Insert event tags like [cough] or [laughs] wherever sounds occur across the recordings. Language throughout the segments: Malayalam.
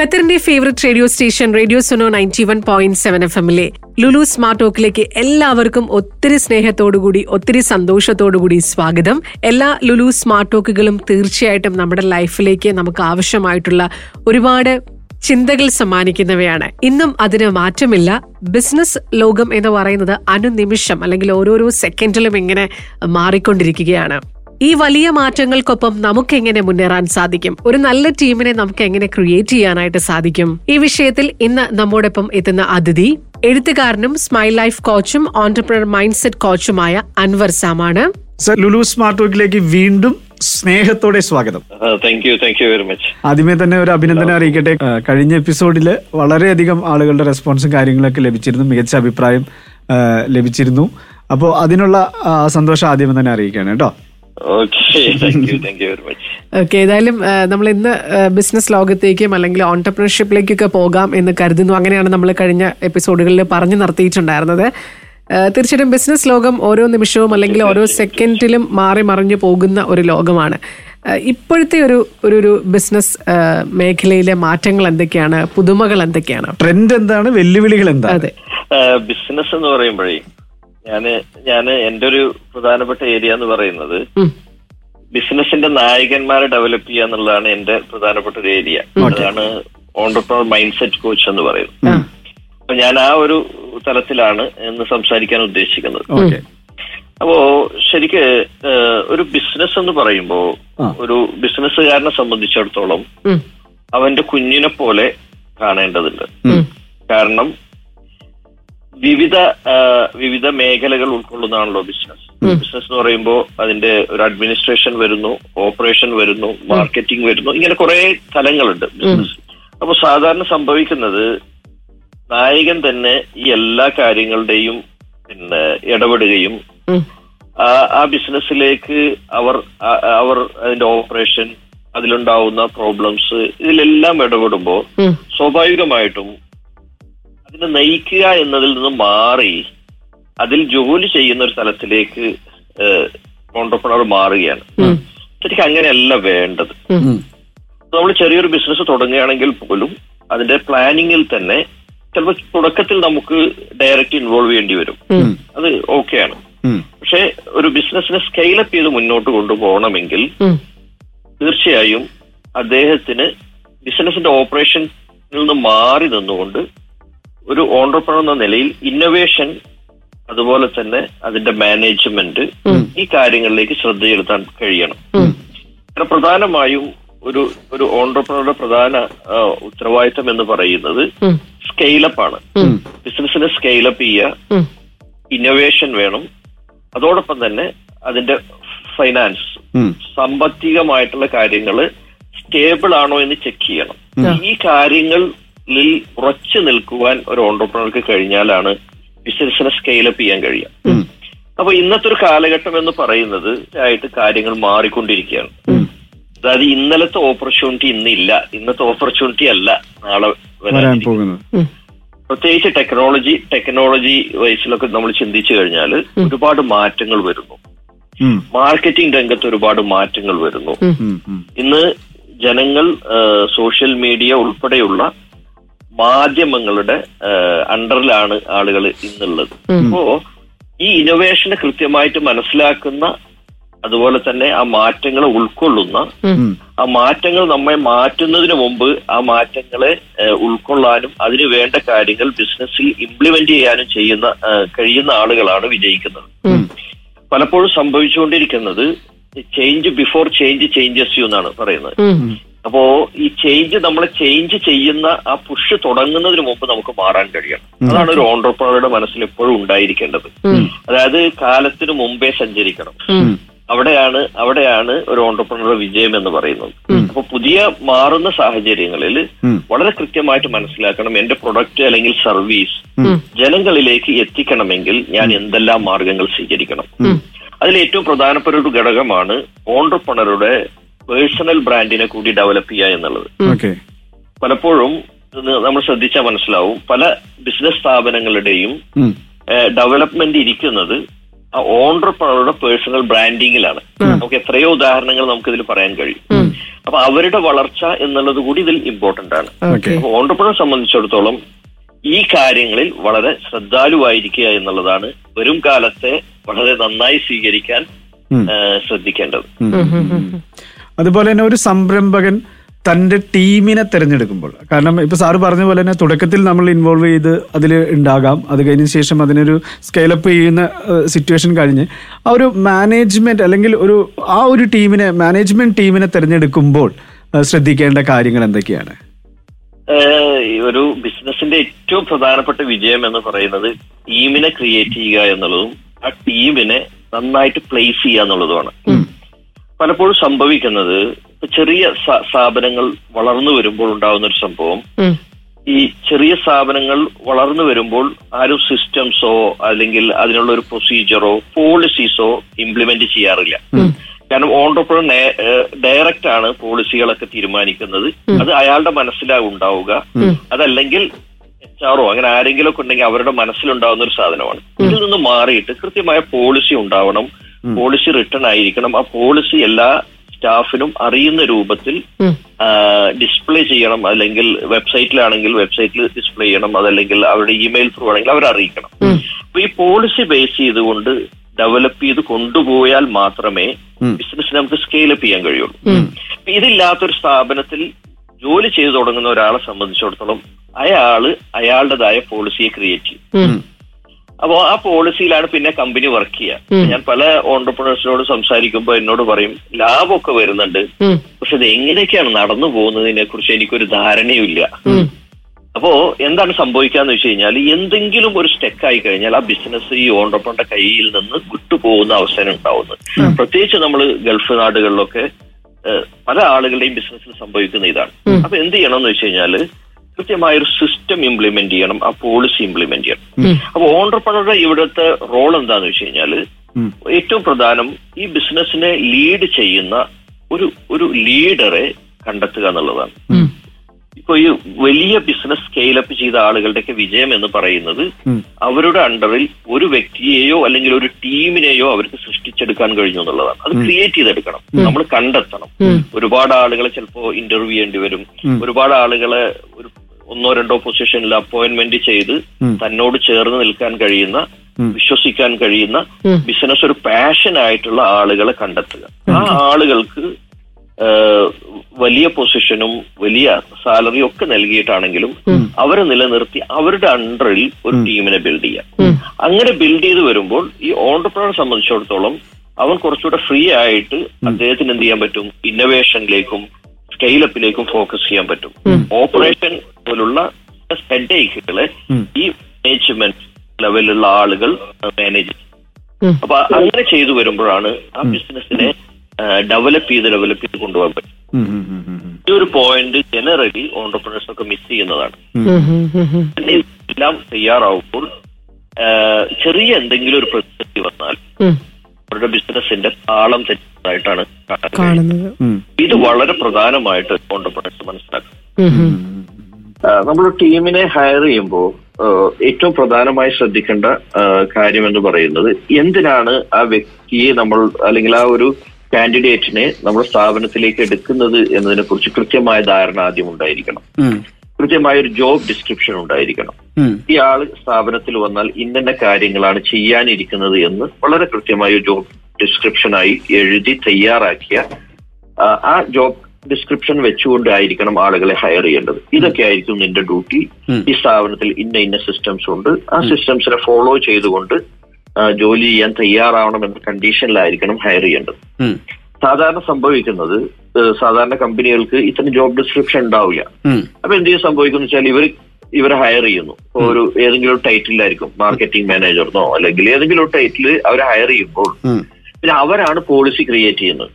ഖത്തറിന്റെ favourite radio station radio Suno ninety one point seven F എമ്മിലെ ലുലു സ്മാർട്ട് ടോക്കിലേക്ക് എല്ലാവർക്കും ഒത്തിരി സ്നേഹത്തോടുകൂടി ഒത്തിരി സന്തോഷത്തോടുകൂടി സ്വാഗതം. എല്ലാ ലുലു സ്മാർട്ട് ടോക്കുകളും തീർച്ചയായിട്ടും നമ്മുടെ ലൈഫിലേക്ക് നമുക്ക് ആവശ്യമായിട്ടുള്ള ഒരുപാട് ചിന്തകൾ സമ്മാനിക്കുന്നവയാണ്. ഇന്നും അതിന് മാറ്റമില്ല. ബിസിനസ് ലോകം എന്ന് പറയുന്നത് അനുനിമിഷം അല്ലെങ്കിൽ ഓരോരോ സെക്കൻഡിലും ഇങ്ങനെ മാറിക്കൊണ്ടിരിക്കുകയാണ്. ഈ വലിയ മാറ്റങ്ങൾക്കൊപ്പം നമുക്ക് എങ്ങനെ മുന്നേറാൻ സാധിക്കും? ഒരു നല്ല ടീമിനെ നമുക്ക് എങ്ങനെ ക്രിയേറ്റ് ചെയ്യാനായിട്ട് സാധിക്കും? ഈ വിഷയത്തിൽ ഇന്ന് നമ്മോടൊപ്പം എത്തുന്ന അതിഥി എഴുത്തുകാരനും സ്മൈൽ ലൈഫ് കോച്ചും ഓണ്ടർപ്രണർ മൈൻഡ് സെറ്റ് കോച്ചുമായ അൻവർ സാമാണ്. സർ ലുലു സ്മാർട്ട് വീണ്ടും സ്നേഹത്തോടെ സ്വാഗതം. Thank you thank you very much ആദ്യമേ തന്നെ ഒരു അഭിനന്ദനം അറിയിക്കട്ടെ. കഴിഞ്ഞ എപ്പിസോഡിൽ വളരെയധികം ആളുകളുടെ റെസ്പോൺസും കാര്യങ്ങളൊക്കെ ലഭിച്ചിരുന്നു. മികച്ച അഭിപ്രായം ലഭിച്ചിരുന്നു. അപ്പോൾ അതിനുള്ള സന്തോഷം ആദ്യമേ തന്നെ അറിയിക്കുകയാണ് കേട്ടോ. ഓക്കെ [laughs] ഏതായാലും നമ്മൾ ഇന്ന് ബിസിനസ് ലോകത്തേക്കും അല്ലെങ്കിൽ ഓണ്ടർപ്രണർഷിപ്പിലേക്കൊക്കെ പോകാം എന്ന് കരുതുന്നു. അങ്ങനെയാണ് നമ്മൾ കഴിഞ്ഞ എപ്പിസോഡുകളിൽ പറഞ്ഞു നിർത്തിയിട്ടുണ്ടായിരുന്നത്. തീർച്ചയായിട്ടും ബിസിനസ് ലോകം ഓരോ നിമിഷവും അല്ലെങ്കിൽ ഓരോ സെക്കൻഡിലും മാറി മറിഞ്ഞു പോകുന്ന ഒരു ലോകമാണ്. ഇപ്പോഴത്തെ ഒരു ഒരു ഒരു ബിസിനസ് മേഖലയിലെ മാറ്റങ്ങൾ എന്തൊക്കെയാണ്? പുതുമകൾ എന്തൊക്കെയാണ്? ട്രെൻഡ് എന്താണ്? വെല്ലുവിളികൾ എന്താണ്? അതെ. ബിസിനസ് എന്ന് പറയുമ്പോഴേ ഞാൻ ഞാൻ എന്റെ ഒരു പ്രധാനപ്പെട്ട ഏരിയ എന്ന് പറയുന്നത്. ബിസിനസിന്റെ നായകന്മാരെ ഡെവലപ്പ് ചെയ്യുക എന്നുള്ളതാണ് എന്റെ പ്രധാനപ്പെട്ട ഒരു ഏരിയ അതാണ് ഓണ്ടർപ്രണർ മൈൻഡ് സെറ്റ് കോച്ച് എന്ന് പറയുന്നത്. അപ്പൊ ഞാൻ ആ ഒരു തലത്തിലാണ് എന്ന് സംസാരിക്കാൻ ഉദ്ദേശിക്കുന്നത്. അപ്പോ ശരിക്ക് ഒരു ബിസിനസ് എന്ന് പറയുമ്പോ ഒരു ബിസിനസ്സുകാരനെ സംബന്ധിച്ചിടത്തോളം. അവന്റെ കുഞ്ഞിനെ പോലെ കാണേണ്ടതുണ്ട്. കാരണം വിവിധ വിവിധ മേഖലകൾ ഉൾക്കൊള്ളുന്നതാണല്ലോ ബിസിനസ് ബിസിനസ് എന്ന് പറയുമ്പോൾ അതിന്റെ ഒരു അഡ്മിനിസ്ട്രേഷൻ വരുന്നു ഓപ്പറേഷൻ വരുന്നു മാർക്കറ്റിംഗ് വരുന്നു ഇങ്ങനെ കുറെ തലങ്ങളുണ്ട് ബിസിനസ് അപ്പൊ സാധാരണ സംഭവിക്കുന്നത് നായകൻ തന്നെ ഈ എല്ലാ കാര്യങ്ങളുടെയും പിന്നെ ഇടപെടുകയും ആ ബിസിനസ്സിലേക്ക് അവർ അവർ അതിന്റെ ഓപ്പറേഷൻ അതിലുണ്ടാവുന്ന പ്രോബ്ലംസ് ഇതിലെല്ലാം ഇടപെടുമ്പോൾ സ്വാഭാവികമായിട്ടും അതിനെ നയിക്കുക എന്നതിൽ നിന്ന് മാറി അതിൽ ജോലി ചെയ്യുന്ന ഒരു സ്ഥലത്തിലേക്ക് ഓണ്ടർപ്രണർ മാറുകയാണ്. ശരിക്കും അങ്ങനെയല്ല വേണ്ടത്. നമ്മൾ ചെറിയൊരു ബിസിനസ് തുടങ്ങുകയാണെങ്കിൽ പോലും അതിന്റെ പ്ലാനിങ്ങിൽ തന്നെ ചിലപ്പോൾ തുടക്കത്തിൽ നമുക്ക് ഡയറക്റ്റ് ഇൻവോൾവ് ചെയ്യേണ്ടി വരും. അത് ഓക്കെയാണ് ആണ്. പക്ഷെ ഒരു ബിസിനസ്സിനെ സ്കെയിലപ്പ് ചെയ്ത് മുന്നോട്ട് കൊണ്ടുപോകണമെങ്കിൽ തീർച്ചയായും അദ്ദേഹത്തിന് ബിസിനസിന്റെ ഓപ്പറേഷനിൽ നിന്ന് മാറി നിന്നുകൊണ്ട് ഒരു ഓണ്ടർപ്രണർ എന്ന നിലയിൽ ഇന്നോവേഷൻ അതുപോലെ തന്നെ അതിന്റെ മാനേജ്മെന്റ് ഈ കാര്യങ്ങളിലേക്ക് ശ്രദ്ധ ചെലുത്താൻ കഴിയണം. പ്രധാനമായും ഒരു ഒരു ഓണ്ടർപ്രണറുടെ പ്രധാന ഉത്തരവാദിത്തം എന്ന് പറയുന്നത്. സ്കെയിലപ്പ് ആണ്. ബിസിനസിനെ സ്കെയിലപ്പ് ചെയ്യുക. ഇന്നോവേഷൻ വേണം അതോടൊപ്പം തന്നെ അതിന്റെ ഫൈനാൻസ്. സാമ്പത്തികമായിട്ടുള്ള കാര്യങ്ങൾ സ്റ്റേബിൾ ആണോ എന്ന് ചെക്ക് ചെയ്യണം ഈ കാര്യങ്ങളിൽ ഉറച്ചു നിൽക്കുവാൻ ഒരു ഓണ്ടർപ്രണർക്ക് കഴിഞ്ഞാലാണ് ബിസിനസിനെ സ്കെയിലപ്പ് ചെയ്യാൻ കഴിയുക. അപ്പൊ ഇന്നത്തെ ഒരു കാലഘട്ടം എന്ന് പറയുന്നത് ആയിട്ട് കാര്യങ്ങൾ മാറിക്കൊണ്ടിരിക്കുകയാണ്. അതായത് ഇന്നലത്തെ ഓപ്പർച്യൂണിറ്റി ഇന്നില്ല ഇന്നത്തെ ഓപ്പർച്യൂണിറ്റി അല്ല നാളെ വരാൻ പോകുന്നത്. പ്രത്യേകിച്ച് ടെക്നോളജി ടെക്നോളജി വൈസിലൊക്കെ നമ്മൾ ചിന്തിച്ചു കഴിഞ്ഞാൽ ഒരുപാട് മാറ്റങ്ങൾ വരുന്നു. മാർക്കറ്റിംഗ് രംഗത്ത് ഒരുപാട് മാറ്റങ്ങൾ വരുന്നു. ഇന്ന് ജനങ്ങൾ സോഷ്യൽ മീഡിയ ഉൾപ്പെടെയുള്ള മാധ്യമങ്ങളുടെ അണ്ടറിലാണ് ആളുകൾ ഇന്നുള്ളത്. അപ്പോ ഈ ഇന്നോവേഷനെ കൃത്യമായിട്ട് മനസ്സിലാക്കുന്ന അതുപോലെ തന്നെ ആ മാറ്റങ്ങളെ ഉൾക്കൊള്ളുന്ന ആ മാറ്റങ്ങൾ നമ്മെ മാറ്റുന്നതിന് മുമ്പ് ആ മാറ്റങ്ങളെ ഉൾക്കൊള്ളാനും അതിന് വേണ്ട കാര്യങ്ങൾ ബിസിനസ്സിൽ ഇംപ്ലിമെന്റ് ചെയ്യാനും ചെയ്യുന്ന കഴിയുന്ന ആളുകളാണ് വിജയിക്കുന്നത്. പലപ്പോഴും സംഭവിച്ചുകൊണ്ടിരിക്കുന്നത് change before change changes you എന്നാണ് പറയുന്നത്. അപ്പോ ഈ ചേഞ്ച് നമ്മൾ ചേഞ്ച് ചെയ്യുന്ന ആ പുഷ് തുടങ്ങുന്നതിന് മുമ്പ് നമുക്ക് മാറാൻ കഴിയണം. അതാണ് ഒരു ഓണ്ടർപ്രണറുടെ മനസ്സിൽ എപ്പോഴും ഉണ്ടായിരിക്കേണ്ടത്. അതായത് കാലത്തിന് മുമ്പേ സഞ്ചരിക്കണം. അവിടെയാണ് അവിടെയാണ് ഒരു ഓണ്ടർപ്രണറുടെ വിജയം എന്ന് പറയുന്നത്. അപ്പൊ പുതിയ മാറുന്ന സാഹചര്യങ്ങളിൽ വളരെ കൃത്യമായിട്ട് മനസ്സിലാക്കണം എന്റെ പ്രൊഡക്റ്റ് അല്ലെങ്കിൽ സർവീസ് ജനങ്ങളിലേക്ക് എത്തിക്കണമെങ്കിൽ ഞാൻ എന്തെല്ലാം മാർഗങ്ങൾ സ്വീകരിക്കണം. അതിൽ ഏറ്റവും പ്രധാനപ്പെട്ട ഒരു ഘടകമാണ് ഓണ്ടർപ്രണറുടെ പേഴ്സണൽ ബ്രാൻഡിനെ കൂടി ഡെവലപ്പ് ചെയ്യുക എന്നുള്ളത്. പലപ്പോഴും നമ്മൾ ശ്രദ്ധിച്ചാൽ മനസ്സിലാവും. പല ബിസിനസ് സ്ഥാപനങ്ങളുടെയും ഡെവലപ്മെന്റ് ഇരിക്കുന്നത് ആ ഓണ്ടർപ്രണറുടെ പേഴ്സണൽ ബ്രാൻഡിങ്ങിലാണ്. നമുക്ക് എത്രയോ ഉദാഹരണങ്ങൾ നമുക്ക് ഇതിൽ പറയാൻ കഴിയും. അപ്പൊ അവരുടെ വളർച്ച എന്നുള്ളത് കൂടി ഇതിൽ ഇമ്പോർട്ടന്റ് ആണ്. ഓണ്ടർപ്രണറെ സംബന്ധിച്ചിടത്തോളം ഈ കാര്യങ്ങളിൽ വളരെ ശ്രദ്ധാലുവായിരിക്കുക എന്നുള്ളതാണ് വരും കാലത്തെ വളരെ നന്നായി സ്വീകരിക്കാൻ ശ്രദ്ധിക്കേണ്ടത്. അതുപോലെ തന്നെ ഒരു സംരംഭകൻ തന്റെ ടീമിനെ തിരഞ്ഞെടുക്കുമ്പോൾ. കാരണം ഇപ്പോൾ സാറ് പറഞ്ഞ പോലെ തന്നെ തുടക്കത്തിൽ നമ്മൾ ഇൻവോൾവ് ചെയ്ത് അതിൽ ഉണ്ടാകാം. അത് കഴിഞ്ഞ ശേഷം അതിനൊരു സ്കെയിലപ്പ് ചെയ്യുന്ന സിറ്റുവേഷൻ കഴിഞ്ഞ് ആ ഒരു മാനേജ്മെന്റ് അല്ലെങ്കിൽ ഒരു ആ ഒരു ടീമിനെ മാനേജ്മെന്റ് ടീമിനെ തിരഞ്ഞെടുക്കുമ്പോൾ ശ്രദ്ധിക്കേണ്ട കാര്യങ്ങൾ എന്തൊക്കെയാണ്? ഈ ഒരു ബിസിനസിന്റെ ഏറ്റവും പ്രധാനപ്പെട്ട വിജയം എന്ന് പറയുന്നത് ടീമിനെ ക്രിയേറ്റ് ചെയ്യുക എന്നുള്ളതും ആ ടീമിനെ നന്നായിട്ട് പ്ലേസ് ചെയ്യുക എന്നുള്ളതുമാണ്. പലപ്പോഴും സംഭവിക്കുന്നത് ചെറിയ സ്ഥാപനങ്ങൾ വളർന്നു വരുമ്പോൾ ഉണ്ടാകുന്ന ഒരു സംഭവം. ഈ ചെറിയ സ്ഥാപനങ്ങൾ വളർന്നു വരുമ്പോൾ ആരും സിസ്റ്റംസോ അല്ലെങ്കിൽ അതിനുള്ള ഒരു പ്രൊസീജിയറോ പോളിസീസോ ഇംപ്ലിമെന്റ് ചെയ്യാറില്ല. കാരണം ഓണ്ടർപ്രണർ ഡയറക്റ്റ് ആണ് പോളിസികളൊക്കെ തീരുമാനിക്കുന്നത്. അത് അയാളുടെ മനസ്സിലാവും ഉണ്ടാവുക. അതല്ലെങ്കിൽ എച്ച് ആർഒ അങ്ങനെ ആരെങ്കിലും ഒക്കെ ഉണ്ടെങ്കിൽ അവരുടെ മനസ്സിലുണ്ടാവുന്ന ഒരു സാധനമാണ്. ഇതിൽ നിന്ന് മാറിയിട്ട് കൃത്യമായ പോളിസി ഉണ്ടാവണം. പോളിസി റിട്ടേൺ ആയിരിക്കണം. ആ പോളിസി എല്ലാ സ്റ്റാഫിനും അറിയുന്ന രൂപത്തിൽ ഡിസ്പ്ലേ ചെയ്യണം. അല്ലെങ്കിൽ വെബ്സൈറ്റിലാണെങ്കിൽ വെബ്സൈറ്റിൽ ഡിസ്പ്ലേ ചെയ്യണം. അതല്ലെങ്കിൽ അവരുടെ ഇമെയിൽ ത്രൂ ആണെങ്കിൽ അവർ അറിയിക്കണം. അപ്പൊ ഈ പോളിസി ബേസ് ചെയ്തുകൊണ്ട് ഡെവലപ്പ് ചെയ്ത് കൊണ്ടുപോയാൽ മാത്രമേ ബിസിനസ് നമുക്ക് സ്കെയിലപ്പ് ചെയ്യാൻ കഴിയുള്ളൂ. അപ്പൊ ഇതില്ലാത്തൊരു സ്ഥാപനത്തിൽ ജോലി ചെയ്തു തുടങ്ങുന്ന ഒരാളെ സംബന്ധിച്ചിടത്തോളം അയാൾ അയാളുടേതായ പോളിസിയെ ക്രിയേറ്റ് ചെയ്യും. അപ്പോ ആ പോളിസിയിലാണ് പിന്നെ കമ്പനി വർക്ക് ചെയ്യുക ഞാൻ പല ഓണ്ടർപ്രണേഴ്സിനോട് സംസാരിക്കുമ്പോൾ എന്നോട് പറയും ലാഭമൊക്കെ വരുന്നുണ്ട്. പക്ഷെ ഇത് എങ്ങനെയൊക്കെയാണ് നടന്നു പോകുന്നതിനെ കുറിച്ച് എനിക്കൊരു ധാരണയുമില്ല. അപ്പോ എന്താണ് സംഭവിക്കാന്ന് വെച്ച് കഴിഞ്ഞാൽ എന്തെങ്കിലും ഒരു സ്റ്റെക്ക് ആയി കഴിഞ്ഞാൽ ആ ബിസിനസ് ഈ ഓണ്ടർപ്രണറുടെ കയ്യിൽ നിന്ന് വിട്ടുപോകുന്ന അവസരം ഉണ്ടാവുന്നത് പ്രത്യേകിച്ച് നമ്മൾ ഗൾഫ് നാടുകളിലൊക്കെ പല ആളുകളുടെയും ബിസിനസ്സിൽ സംഭവിക്കുന്ന ഇതാണ്. അപ്പൊ എന്ത് ചെയ്യണം എന്ന് വെച്ച് കഴിഞ്ഞാൽ കൃത്യമായ ഒരു സിസ്റ്റം ഇംപ്ലിമെന്റ് ചെയ്യണം ആ പോളിസി ഇംപ്ലിമെന്റ് ചെയ്യണം. അപ്പൊ ഓണ്ടർപ്രണറുടെ ഇവിടുത്തെ റോൾ എന്താന്ന് വെച്ച് കഴിഞ്ഞാൽ ഏറ്റവും പ്രധാനം ഈ ബിസിനസ്സിനെ ലീഡ് ചെയ്യുന്ന ഒരു ഒരു ലീഡറെ കണ്ടെത്തുക എന്നുള്ളതാണ്. ഇപ്പൊ ഈ വലിയ ബിസിനസ് സ്കെയിലപ്പ് ചെയ്ത ആളുകളുടെയൊക്കെ വിജയം എന്ന് പറയുന്നത് അവരുടെ അണ്ടറിൽ ഒരു വ്യക്തിയെയോ അല്ലെങ്കിൽ ഒരു ടീമിനെയോ അവർക്ക് സൃഷ്ടിച്ചെടുക്കാൻ കഴിഞ്ഞു എന്നുള്ളതാണ്. അത് ക്രിയേറ്റ് ചെയ്തെടുക്കണം. നമ്മൾ കണ്ടെത്തണം. ഒരുപാട് ആളുകളെ ചിലപ്പോ ഇന്റർവ്യൂ ചെയ്യേണ്ടി വരും. ഒരുപാട് ആളുകളെ ഒരു ഒന്നോ രണ്ടോ പൊസിഷനിൽ അപ്പോയിന്റ്മെന്റ് ചെയ്ത് തന്നോട് ചേർന്ന് നിൽക്കാൻ കഴിയുന്ന വിശ്വസിക്കാൻ കഴിയുന്ന ബിസിനസ് ഒരു പാഷൻ ആയിട്ടുള്ള ആളുകളെ കണ്ടെത്തുക. ആ ആളുകൾക്ക് വലിയ പൊസിഷനും വലിയ സാലറി ഒക്കെ നൽകിയിട്ടാണെങ്കിലും അവരെ നിലനിർത്തി അവരുടെ അണ്ടറിൽ ഒരു ടീമിനെ ബിൽഡ് ചെയ്യാം. അങ്ങനെ ബിൽഡ് ചെയ്ത് വരുമ്പോൾ ഈ ഓണ്ടർപ്രണറെ സംബന്ധിച്ചിടത്തോളം അവൻ കുറച്ചുകൂടെ ഫ്രീ ആയിട്ട് അദ്ദേഹത്തിന് എന്ത് ചെയ്യാൻ പറ്റും? ഇന്നോവേഷനിലേക്കും സ്കെയിലപ്പിലേക്കും ഫോക്കസ് ചെയ്യാൻ പറ്റും. ഓപ്പറേഷൻ പോലുള്ള ഹെഡേക്കുകളെ ഈ മാനേജ്മെന്റ് ലെവലിലുള്ള ആളുകൾ മാനേജ് ചെയ്യും. അപ്പൊ അങ്ങനെ ചെയ്തു വരുമ്പോഴാണ് ആ ബിസിനസിനെ ഡെവലപ്പ് ചെയ്ത് ഡെവലപ്പ് ചെയ്ത് കൊണ്ടുപോകാൻ പറ്റും. ഈ ഒരു പോയിന്റ് ജനറലി ഓണ്ടർപ്രണേഴ്സ് ഒക്കെ മിസ് ചെയ്യുന്നതാണ്. എല്ലാം തയ്യാറാവുമ്പോൾ ചെറിയ എന്തെങ്കിലും ഒരു പ്രതിസന്ധി വന്നാൽ അവരുടെ ബിസിനസിന്റെ താളം തെറ്റുന്നതായിട്ടാണ് കഴിയുന്നത്. കാണുന്നത്. ഇത് വളരെ പ്രധാനമായിട്ട് കൊണ്ടുപോയിട്ട് മനസ്സിലാക്കും. നമ്മൾ ടീമിനെ ഹയർ ചെയ്യുമ്പോൾ ഏറ്റവും പ്രധാനമായി ശ്രദ്ധിക്കേണ്ട കാര്യം എന്ന് പറയുന്നത് എന്തിനാണ് ആ വ്യക്തിയെ നമ്മൾ അല്ലെങ്കിൽ ആ ഒരു കാൻഡിഡേറ്റിനെ നമ്മുടെ സ്ഥാപനത്തിലേക്ക് എടുക്കുന്നത് എന്നതിനെ കുറിച്ച് കൃത്യമായ ധാരണ ആദ്യം ഉണ്ടായിരിക്കണം. കൃത്യമായ ഒരു ജോബ് ഡിസ്ക്രിപ്ഷൻ ഉണ്ടായിരിക്കണം. ഈ ആൾ സ്ഥാപനത്തിൽ വന്നാൽ ഇന്ന കാര്യങ്ങളാണ് ചെയ്യാനിരിക്കുന്നത് എന്ന് വളരെ കൃത്യമായ ഒരു ജോബ് ഡിസ്ക്രിപ്ഷനായി എഴുതി തയ്യാറാക്കിയ ആ, ജോബ് ഡിസ്ക്രിപ്ഷൻ വെച്ചുകൊണ്ടായിരിക്കണം ആളുകളെ ഹയർ ചെയ്യേണ്ടത്. ഇതൊക്കെ ആയിരിക്കും നിന്റെ ഡ്യൂട്ടി ഈ സ്ഥാപനത്തിൽ ഇന്ന ഇന്ന സിസ്റ്റംസ് ഉണ്ട്. ആ സിസ്റ്റംസിനെ ഫോളോ ചെയ്തുകൊണ്ട് ജോലി ചെയ്യാൻ തയ്യാറാവണം എന്ന കണ്ടീഷനിലായിരിക്കണം ഹയർ ചെയ്യേണ്ടത് സാധാരണ സംഭവിക്കുന്നത് സാധാരണ കമ്പനികൾക്ക് ഇത്തരം ജോബ് ഡിസ്ക്രിപ്ഷൻ ഉണ്ടാവില്ല. അപ്പൊ എന്ത് ചെയ്യും സംഭവിക്കുന്നു വെച്ചാൽ ഇവർ ഇവരെ ഹയർ ചെയ്യുന്നു. ഒരു ഏതെങ്കിലും ഒരു ടൈറ്റിലായിരിക്കും മാർക്കറ്റിംഗ് മാനേജർന്നോ അല്ലെങ്കിൽ ഏതെങ്കിലും ഒരു ടൈറ്റിൽ അവരെ ഹയർ ചെയ്യുമ്പോൾ പിന്നെ അവരാണ് പോളിസി ക്രിയേറ്റ് ചെയ്യുന്നത്.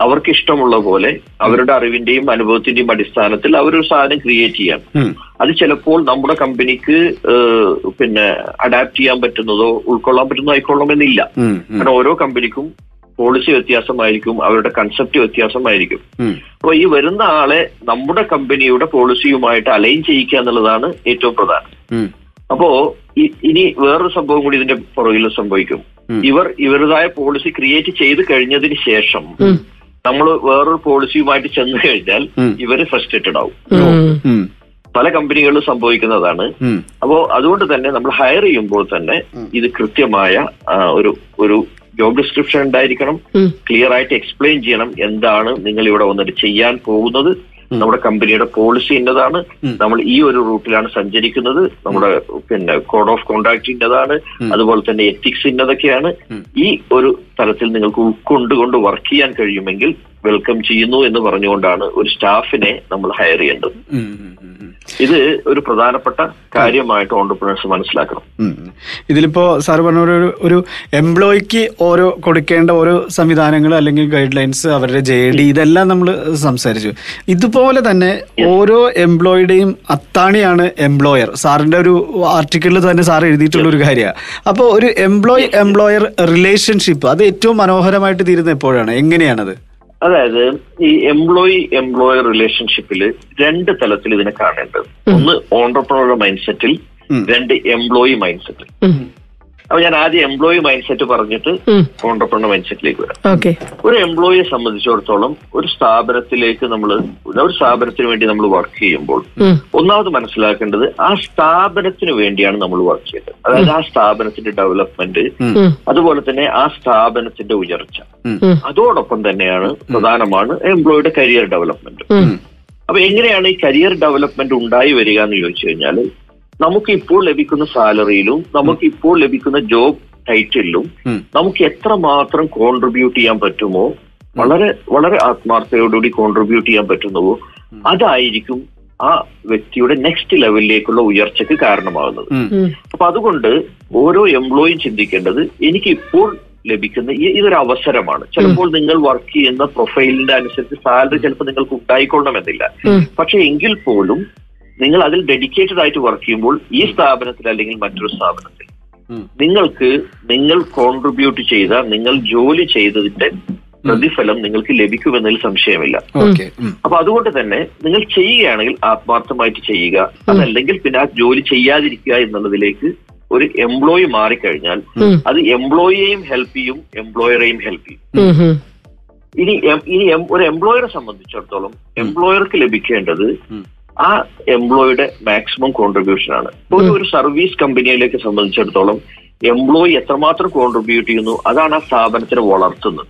അവർക്ക് ഇഷ്ടമുള്ള പോലെ അവരുടെ അറിവിന്റെയും അനുഭവത്തിന്റെയും അടിസ്ഥാനത്തിൽ അവരൊരു സാധനം ക്രിയേറ്റ് ചെയ്യാം. അത് ചിലപ്പോൾ നമ്മുടെ കമ്പനിക്ക് പിന്നെ അഡാപ്റ്റ് ചെയ്യാൻ പറ്റുന്നതോ ഉൾക്കൊള്ളാൻ പറ്റുന്നതോ ആയിക്കൊള്ളണമെന്നില്ല. കാരണം ഓരോ കമ്പനിക്കും പോളിസി വ്യത്യാസമായിരിക്കും അവരുടെ കൺസെപ്റ്റ് വ്യത്യാസമായിരിക്കും. ഉം. അപ്പൊ ഈ വരുന്ന ആളെ നമ്മുടെ കമ്പനിയുടെ പോളിസിയുമായിട്ട് അലൈൻ ചെയ്യിക്കുക എന്നുള്ളതാണ് ഏറ്റവും പ്രധാനം. അപ്പോ ഇനി വേറൊരു സംഭവം കൂടി ഇതിന്റെ പുറകിൽ സംഭവിക്കും. ഇവർ ഇവരുടേതായ പോളിസി ക്രിയേറ്റ് ചെയ്ത് കഴിഞ്ഞതിന് ശേഷം നമ്മൾ വേറൊരു പോളിസിയുമായിട്ട് ചെന്ന് കഴിഞ്ഞാൽ ഇവർ ഫ്രസ്ട്രേറ്റഡ് ആവും. പല കമ്പനികളിലും സംഭവിക്കുന്നതാണ്. അപ്പോ അതുകൊണ്ട് തന്നെ നമ്മൾ ഹയർ ചെയ്യുമ്പോൾ തന്നെ ഇത് കൃത്യമായ ഒരു ഒരു ജോബ് ഡിസ്ക്രിപ്ഷൻ ഉണ്ടായിരിക്കണം. ക്ലിയർ ആയിട്ട് എക്സ്പ്ലെയിൻ ചെയ്യണം. എന്താണ് നിങ്ങൾ ഇവിടെ വന്നിട്ട് ചെയ്യാൻ പോകുന്നത്? നമ്മുടെ കമ്പനിയുടെ പോളിസി ഇന്നതാണ്. നമ്മൾ ഈ ഒരു റൂട്ടിലാണ് സഞ്ചരിക്കുന്നത്. നമ്മുടെ പിന്നെ കോഡ് ഓഫ് കോണ്ടാക്ട് ഇന്നതാണ്. അതുപോലെ തന്നെ എത്തിക്സ് ഇന്നതൊക്കെയാണ്. ഈ ഒരു തലത്തിൽ നിങ്ങൾക്ക് ഉൾക്കൊണ്ടുകൊണ്ട് വർക്ക് ചെയ്യാൻ കഴിയുമെങ്കിൽ വെൽക്കം ചെയ്യുന്നു എന്ന് പറഞ്ഞുകൊണ്ടാണ് ഒരു സ്റ്റാഫിനെ നമ്മൾ ഹയർ ചെയ്യേണ്ടത്. ഇത് ഒരു പ്രധാനപ്പെട്ട കാര്യമായിട്ട് ഓണ്ടർപ്രണേഴ്സ് മനസ്സിലാക്കണം. ഇതിലിപ്പോ സാർ പറഞ്ഞ ഒരു ഒരു എംപ്ലോയിക്ക് ഓരോ കൊടുക്കേണ്ട ഓരോ സംവിധാനങ്ങൾ അല്ലെങ്കിൽ ഗൈഡ് ലൈൻസ് അവരുടെ ജെ ഡി ഇതെല്ലാം നമ്മൾ സംസാരിച്ചു. ഇതുപോലെ തന്നെ ഓരോ എംപ്ലോയിയുടെയും അത്താണിയാണ് എംപ്ലോയർ. സാറിന്റെ ഒരു ആർട്ടിക്കിളിൽ തന്നെ സാർ എഴുതിയിട്ടുള്ള ഒരു കാര്യമാണ് അപ്പോൾ ഒരു എംപ്ലോയി എംപ്ലോയർ റിലേഷൻഷിപ്പ് അത് ഏറ്റവും മനോഹരമായിട്ട് തീരുന്ന എപ്പോഴാണ്? എങ്ങനെയാണത്? അതായത് ഈ എംപ്ലോയി എംപ്ലോയർ റിലേഷൻഷിപ്പിൽ രണ്ട് തലത്തിൽ ഇതിനെ കാണേണ്ടത്. ഒന്ന് ഓണ്ടർപ്രണറുടെ മൈൻഡ് സെറ്റിൽ രണ്ട് എംപ്ലോയി മൈൻഡ് സെറ്റിൽ അപ്പൊ ഞാൻ ആദ്യം എംപ്ലോയി മൈൻഡ് സെറ്റ് പറഞ്ഞിട്ട് ഓണ്ടർപ്രണർ മൈൻഡ് സെറ്റിലേക്ക് വരാം. ഓക്കെ. ഒരു എംപ്ലോയിയെ സംബന്ധിച്ചിടത്തോളം ഒരു സ്ഥാപനത്തിലേക്ക് നമ്മൾ ഒരു സ്ഥാപനത്തിന് വേണ്ടി നമ്മൾ വർക്ക് ചെയ്യുമ്പോൾ ഒന്നാമത് മനസ്സിലാക്കേണ്ടത് ആ സ്ഥാപനത്തിന് വേണ്ടിയാണ് നമ്മൾ വർക്ക് ചെയ്തത് അതായത് ആ സ്ഥാപനത്തിന്റെ ഡെവലപ്മെന്റ് അതുപോലെ തന്നെ ആ സ്ഥാപനത്തിന്റെ ഉയർച്ച. അതോടൊപ്പം തന്നെയാണ് പ്രധാനമാണ് എംപ്ലോയിയുടെ കരിയർ ഡെവലപ്മെന്റ് അപ്പൊ എങ്ങനെയാണ് ഈ കരിയർ ഡെവലപ്മെന്റ് ഉണ്ടായി വരിക എന്ന് ചോദിച്ചു കഴിഞ്ഞാൽ നമുക്ക് ഇപ്പോൾ ലഭിക്കുന്ന സാലറിയിലും നമുക്ക് ഇപ്പോൾ ലഭിക്കുന്ന ജോബ് ടൈറ്റിലും നമുക്ക് എത്രമാത്രം കോൺട്രിബ്യൂട്ട് ചെയ്യാൻ പറ്റുമോ വളരെ വളരെ ആത്മാർത്ഥതയോടുകൂടി കോൺട്രിബ്യൂട്ട് ചെയ്യാൻ പറ്റുന്നുവോ അതായിരിക്കും ആ വ്യക്തിയുടെ നെക്സ്റ്റ് ലെവലിലേക്കുള്ള ഉയർച്ചയ്ക്ക് കാരണമാകുന്നത്. അപ്പൊ അതുകൊണ്ട് ഓരോ എംപ്ലോയും ചിന്തിക്കേണ്ടത് എനിക്ക് ഇപ്പോൾ ലഭിക്കുന്ന ഇതൊരു അവസരമാണ്. ചിലപ്പോൾ നിങ്ങൾ വർക്ക് ചെയ്യുന്ന പ്രൊഫൈലിന്റെ അനുസരിച്ച് സാലറി ചിലപ്പോൾ നിങ്ങൾക്ക് ഉണ്ടായിക്കൊള്ളണമെന്നില്ല. പക്ഷെ എങ്കിൽ പോലും നിങ്ങൾ അതിൽ ഡെഡിക്കേറ്റഡ് ആയിട്ട് വർക്ക് ചെയ്യുമ്പോൾ ഈ സ്ഥാപനത്തിൽ അല്ലെങ്കിൽ മറ്റൊരു സ്ഥാപനത്തിൽ നിങ്ങൾക്ക് നിങ്ങൾ കോൺട്രിബ്യൂട്ട് ചെയ്ത നിങ്ങൾ ജോലി ചെയ്തതിന്റെ പ്രതിഫലം നിങ്ങൾക്ക് ലഭിക്കുമെന്നതിൽ സംശയമില്ല. ഓക്കെ. അപ്പൊ അതുകൊണ്ട് തന്നെ നിങ്ങൾ ചെയ്യുകയാണെങ്കിൽ ആത്മാർത്ഥമായിട്ട് ചെയ്യുക. അതല്ലെങ്കിൽ പിന്നെ ആ ജോലി ചെയ്യാതിരിക്കുക എന്നുള്ളതിലേക്ക് ഒരു എംപ്ലോയി മാറിക്കഴിഞ്ഞാൽ അത് എംപ്ലോയിയെയും ഹെൽപ്പ് ചെയ്യും എംപ്ലോയറെയും ഹെൽപ്പ് ചെയ്യും. ഇനി ഇനി ഒരു എംപ്ലോയറെ സംബന്ധിച്ചിടത്തോളം എംപ്ലോയർക്ക് ലഭിക്കേണ്ടത് ആ എംപ്ലോയിയുടെ മാക്സിമം കോൺട്രിബ്യൂഷൻ ആണ്. ഒരു ഒരു സർവീസ് കമ്പനിയിലേക്ക് സംബന്ധിച്ചിടത്തോളം എംപ്ലോയി എത്രമാത്രം കോൺട്രിബ്യൂട്ട് ചെയ്യുന്നു അതാണ് ആ സ്ഥാപനത്തിനെ വളർത്തുന്നത്.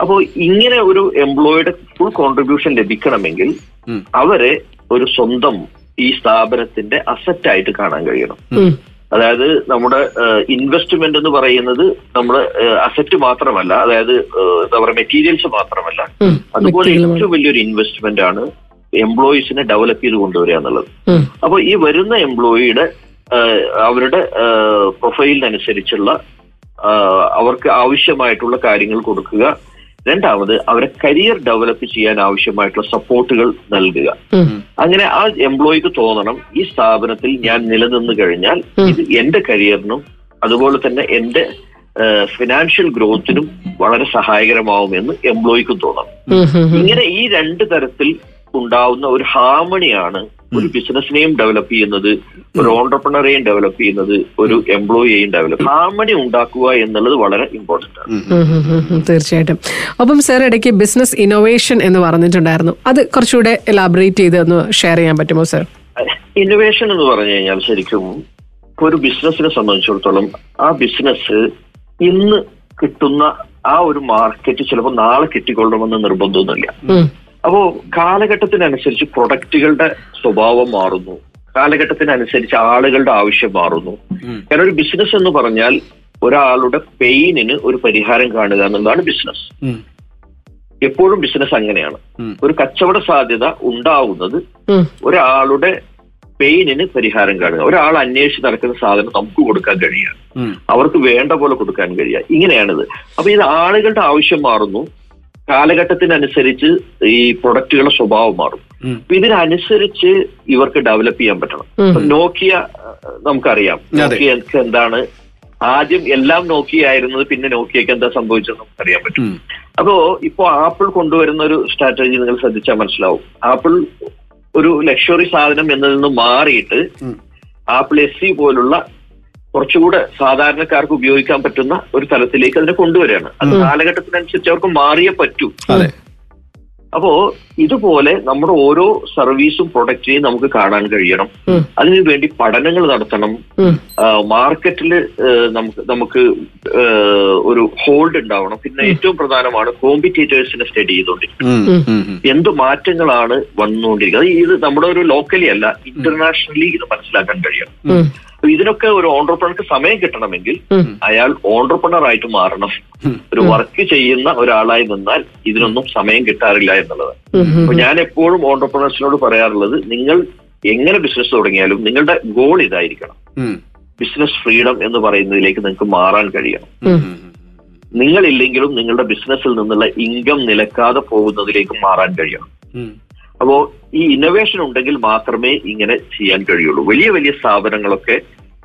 അപ്പോൾ ഇങ്ങനെ ഒരു എംപ്ലോയിയുടെ ഫുൾ കോൺട്രിബ്യൂഷൻ ലഭിക്കണമെങ്കിൽ അവരെ ഒരു സ്വന്തം ഈ സ്ഥാപനത്തിന്റെ അസറ്റ് ആയിട്ട് കാണാൻ കഴിയണം. അതായത് നമ്മുടെ ഇൻവെസ്റ്റ്മെന്റ് എന്ന് പറയുന്നത് നമ്മുടെ അസറ്റ് മാത്രമല്ല അതായത് എന്താ പറയുക മെറ്റീരിയൽസ് മാത്രമല്ല. അതുപോലെ ഏറ്റവും വലിയൊരു ഇൻവെസ്റ്റ്മെന്റ് ആണ് എംപ്ലോയീസിനെ ഡെവലപ്പ് ചെയ്ത് കൊണ്ടുവരിക എന്നുള്ളത്. അപ്പോൾ ഈ വരുന്ന എംപ്ലോയിയുടെ അവരുടെ പ്രൊഫൈലിനനുസരിച്ചുള്ള അവർക്ക് ആവശ്യമായിട്ടുള്ള കാര്യങ്ങൾ കൊടുക്കുക. രണ്ടാമത് അവരെ കരിയർ ഡെവലപ്പ് ചെയ്യാൻ ആവശ്യമായിട്ടുള്ള സപ്പോർട്ടുകൾ നൽകുക. അങ്ങനെ ആ എംപ്ലോയിക്ക് തോന്നണം ഈ സ്ഥാപനത്തിൽ ഞാൻ നിലനിന്ന് കഴിഞ്ഞാൽ ഇത് എന്റെ കരിയറിനും അതുപോലെ തന്നെ എന്റെ ഫിനാൻഷ്യൽ ഗ്രോത്തിനും വളരെ സഹായകരമാവുമെന്ന് എംപ്ലോയിക്കും തോന്നണം. ഇങ്ങനെ ഈ രണ്ട് തരത്തിൽ ഉണ്ടാവുന്ന ഒരു ഹാർമണിയാണ് ഒരു ബിസിനസിനെയും ഡെവലപ്പ് ചെയ്യുന്നത് ഒരു ഓണ്ടർപ്രണറെയും ഡെവലപ്പ് ചെയ്യുന്നത് ഒരു എംപ്ലോയിയെയും ഡെവലപ്പ് ഹാർമണി ഉണ്ടാക്കുക എന്നുള്ളത് വളരെ ഇമ്പോർട്ടന്റ് ആണ്. തീർച്ചയായിട്ടും. അപ്പം സാർ ഇടയ്ക്ക് ബിസിനസ് ഇന്നോവേഷൻ എന്ന് പറഞ്ഞിട്ടുണ്ടായിരുന്നു. അത് കുറച്ചുകൂടെ എലാബറേറ്റ് ചെയ്ത് ഒന്ന് ഷെയർ ചെയ്യാൻ പറ്റുമോ സാർ ഇന്നോവേഷൻ എന്ന് പറഞ്ഞു കഴിഞ്ഞാൽ ശരിക്കും ഒരു ബിസിനസിനെ സംബന്ധിച്ചിടത്തോളം ആ ബിസിനസ് ഇന്ന് കിട്ടുന്ന ആ ഒരു മാർക്കറ്റ് ചിലപ്പോൾ നാളെ കിട്ടിക്കൊള്ളണമെന്ന് നിർബന്ധമൊന്നുമില്ല. അപ്പോ കാലഘട്ടത്തിനനുസരിച്ച് പ്രൊഡക്റ്റുകളുടെ സ്വഭാവം മാറുന്നു. കാലഘട്ടത്തിനനുസരിച്ച് ആളുകളുടെ ആവശ്യം മാറുന്നു. കാരണം ഒരു ബിസിനസ് എന്ന് പറഞ്ഞാൽ ഒരാളുടെ പെയിനിന് ഒരു പരിഹാരം കാണുക എന്നുള്ളതാണ് ബിസിനസ് എപ്പോഴും ബിസിനസ് അങ്ങനെയാണ്. ഒരു കച്ചവട സാധ്യത ഉണ്ടാവുന്നത് ഒരാളുടെ പെയിനിന് പരിഹാരം കാണുക. ഒരാൾ അന്വേഷിച്ച് നടക്കുന്ന സാധനം നമുക്ക് കൊടുക്കാൻ കഴിയുക. അവർക്ക് വേണ്ട പോലെ കൊടുക്കാൻ കഴിയുക. ഇങ്ങനെയാണിത്. അപ്പൊ ഇത് ആളുകളുടെ ആവശ്യം മാറുന്നു. കാലഘട്ടത്തിനനുസരിച്ച് ഈ പ്രൊഡക്റ്റുകളുടെ സ്വഭാവം മാറും. അപ്പൊ ഇതിനനുസരിച്ച് ഇവർക്ക് ഡെവലപ്പ് ചെയ്യാൻ പറ്റണം. നോക്കിയ നമുക്കറിയാം. നോക്കിയ എന്താണ്? ആദ്യം എല്ലാം നോക്കിയ ആയിരുന്നത് പിന്നെ നോക്കിയക്ക് എന്താ സംഭവിച്ചത് നമുക്കറിയാൻ പറ്റും. അപ്പോ ഇപ്പോ ആപ്പിൾ കൊണ്ടുവരുന്ന ഒരു സ്ട്രാറ്റജി നിങ്ങൾ ശ്രദ്ധിച്ചാൽ മനസ്സിലാവും. ആപ്പിൾ ഒരു ലക്ഷറി സാധനം എന്നതിൽ നിന്ന് മാറിയിട്ട് ആപ്പിൾ എസ് സി പോലുള്ള കുറച്ചുകൂടെ സാധാരണക്കാർക്ക് ഉപയോഗിക്കാൻ പറ്റുന്ന ഒരു തലത്തിലേക്ക് അതിനെ കൊണ്ടുവരികയാണ്. അത് കാലഘട്ടത്തിനനുസരിച്ച് അവർക്ക് മാറിയേ പറ്റൂ. അപ്പോ ഇതുപോലെ നമ്മുടെ ഓരോ സർവീസും പ്രൊഡക്റ്റിനെയും നമുക്ക് കാണാൻ കഴിയണം. അതിനു വേണ്ടി പഠനങ്ങൾ നടത്തണം. മാർക്കറ്റിൽ നമുക്ക് നമുക്ക് ഒരു ഹോൾഡ് ഉണ്ടാവണം. പിന്നെ ഏറ്റവും പ്രധാനമാണ് കോമ്പറ്റീറ്റേഴ്സിനെ സ്റ്റഡി ഉം. എന്ത് മാറ്റങ്ങളാണ് വന്നുകൊണ്ടിരിക്കുന്നത്? ഇത് നമ്മുടെ ഒരു ലോക്കലി അല്ല ഇന്റർനാഷണലി ഇത് മനസ്സിലാക്കാൻ കഴിയണം. ഇതിനൊക്കെ ഒരു ഓണ്ടർപ്രണർക്ക് സമയം കിട്ടണമെങ്കിൽ അയാൾ ഓണ്ടർപ്രണർ ആയിട്ട് മാറണം ഒരു വർക്ക് ചെയ്യുന്ന ഒരാളായി നിന്നാൽ ഇതിനൊന്നും സമയം കിട്ടാറില്ല എന്നുള്ളത്. അപ്പൊ ഞാൻ എപ്പോഴും ഓണ്ടർപ്രണേഴ്സിനോട് പറയാറുള്ളത് നിങ്ങൾ എങ്ങനെ ബിസിനസ് തുടങ്ങിയാലും നിങ്ങളുടെ ഗോൾ ഇതായിരിക്കണം. ബിസിനസ് ഫ്രീഡം എന്ന് പറയുന്നതിലേക്ക് നിങ്ങൾക്ക് മാറാൻ കഴിയണം. നിങ്ങളില്ലെങ്കിലും നിങ്ങളുടെ ബിസിനസ്സിൽ നിന്നുള്ള ഇൻകം നിലക്കാതെ പോകുന്നതിലേക്ക് മാറാൻ കഴിയണം. അപ്പോ ഈ ഇന്നോവേഷൻ ഉണ്ടെങ്കിൽ മാത്രമേ ഇങ്ങനെ ചെയ്യാൻ കഴിയുള്ളൂ. വലിയ വലിയ സ്ഥാപനങ്ങളൊക്കെ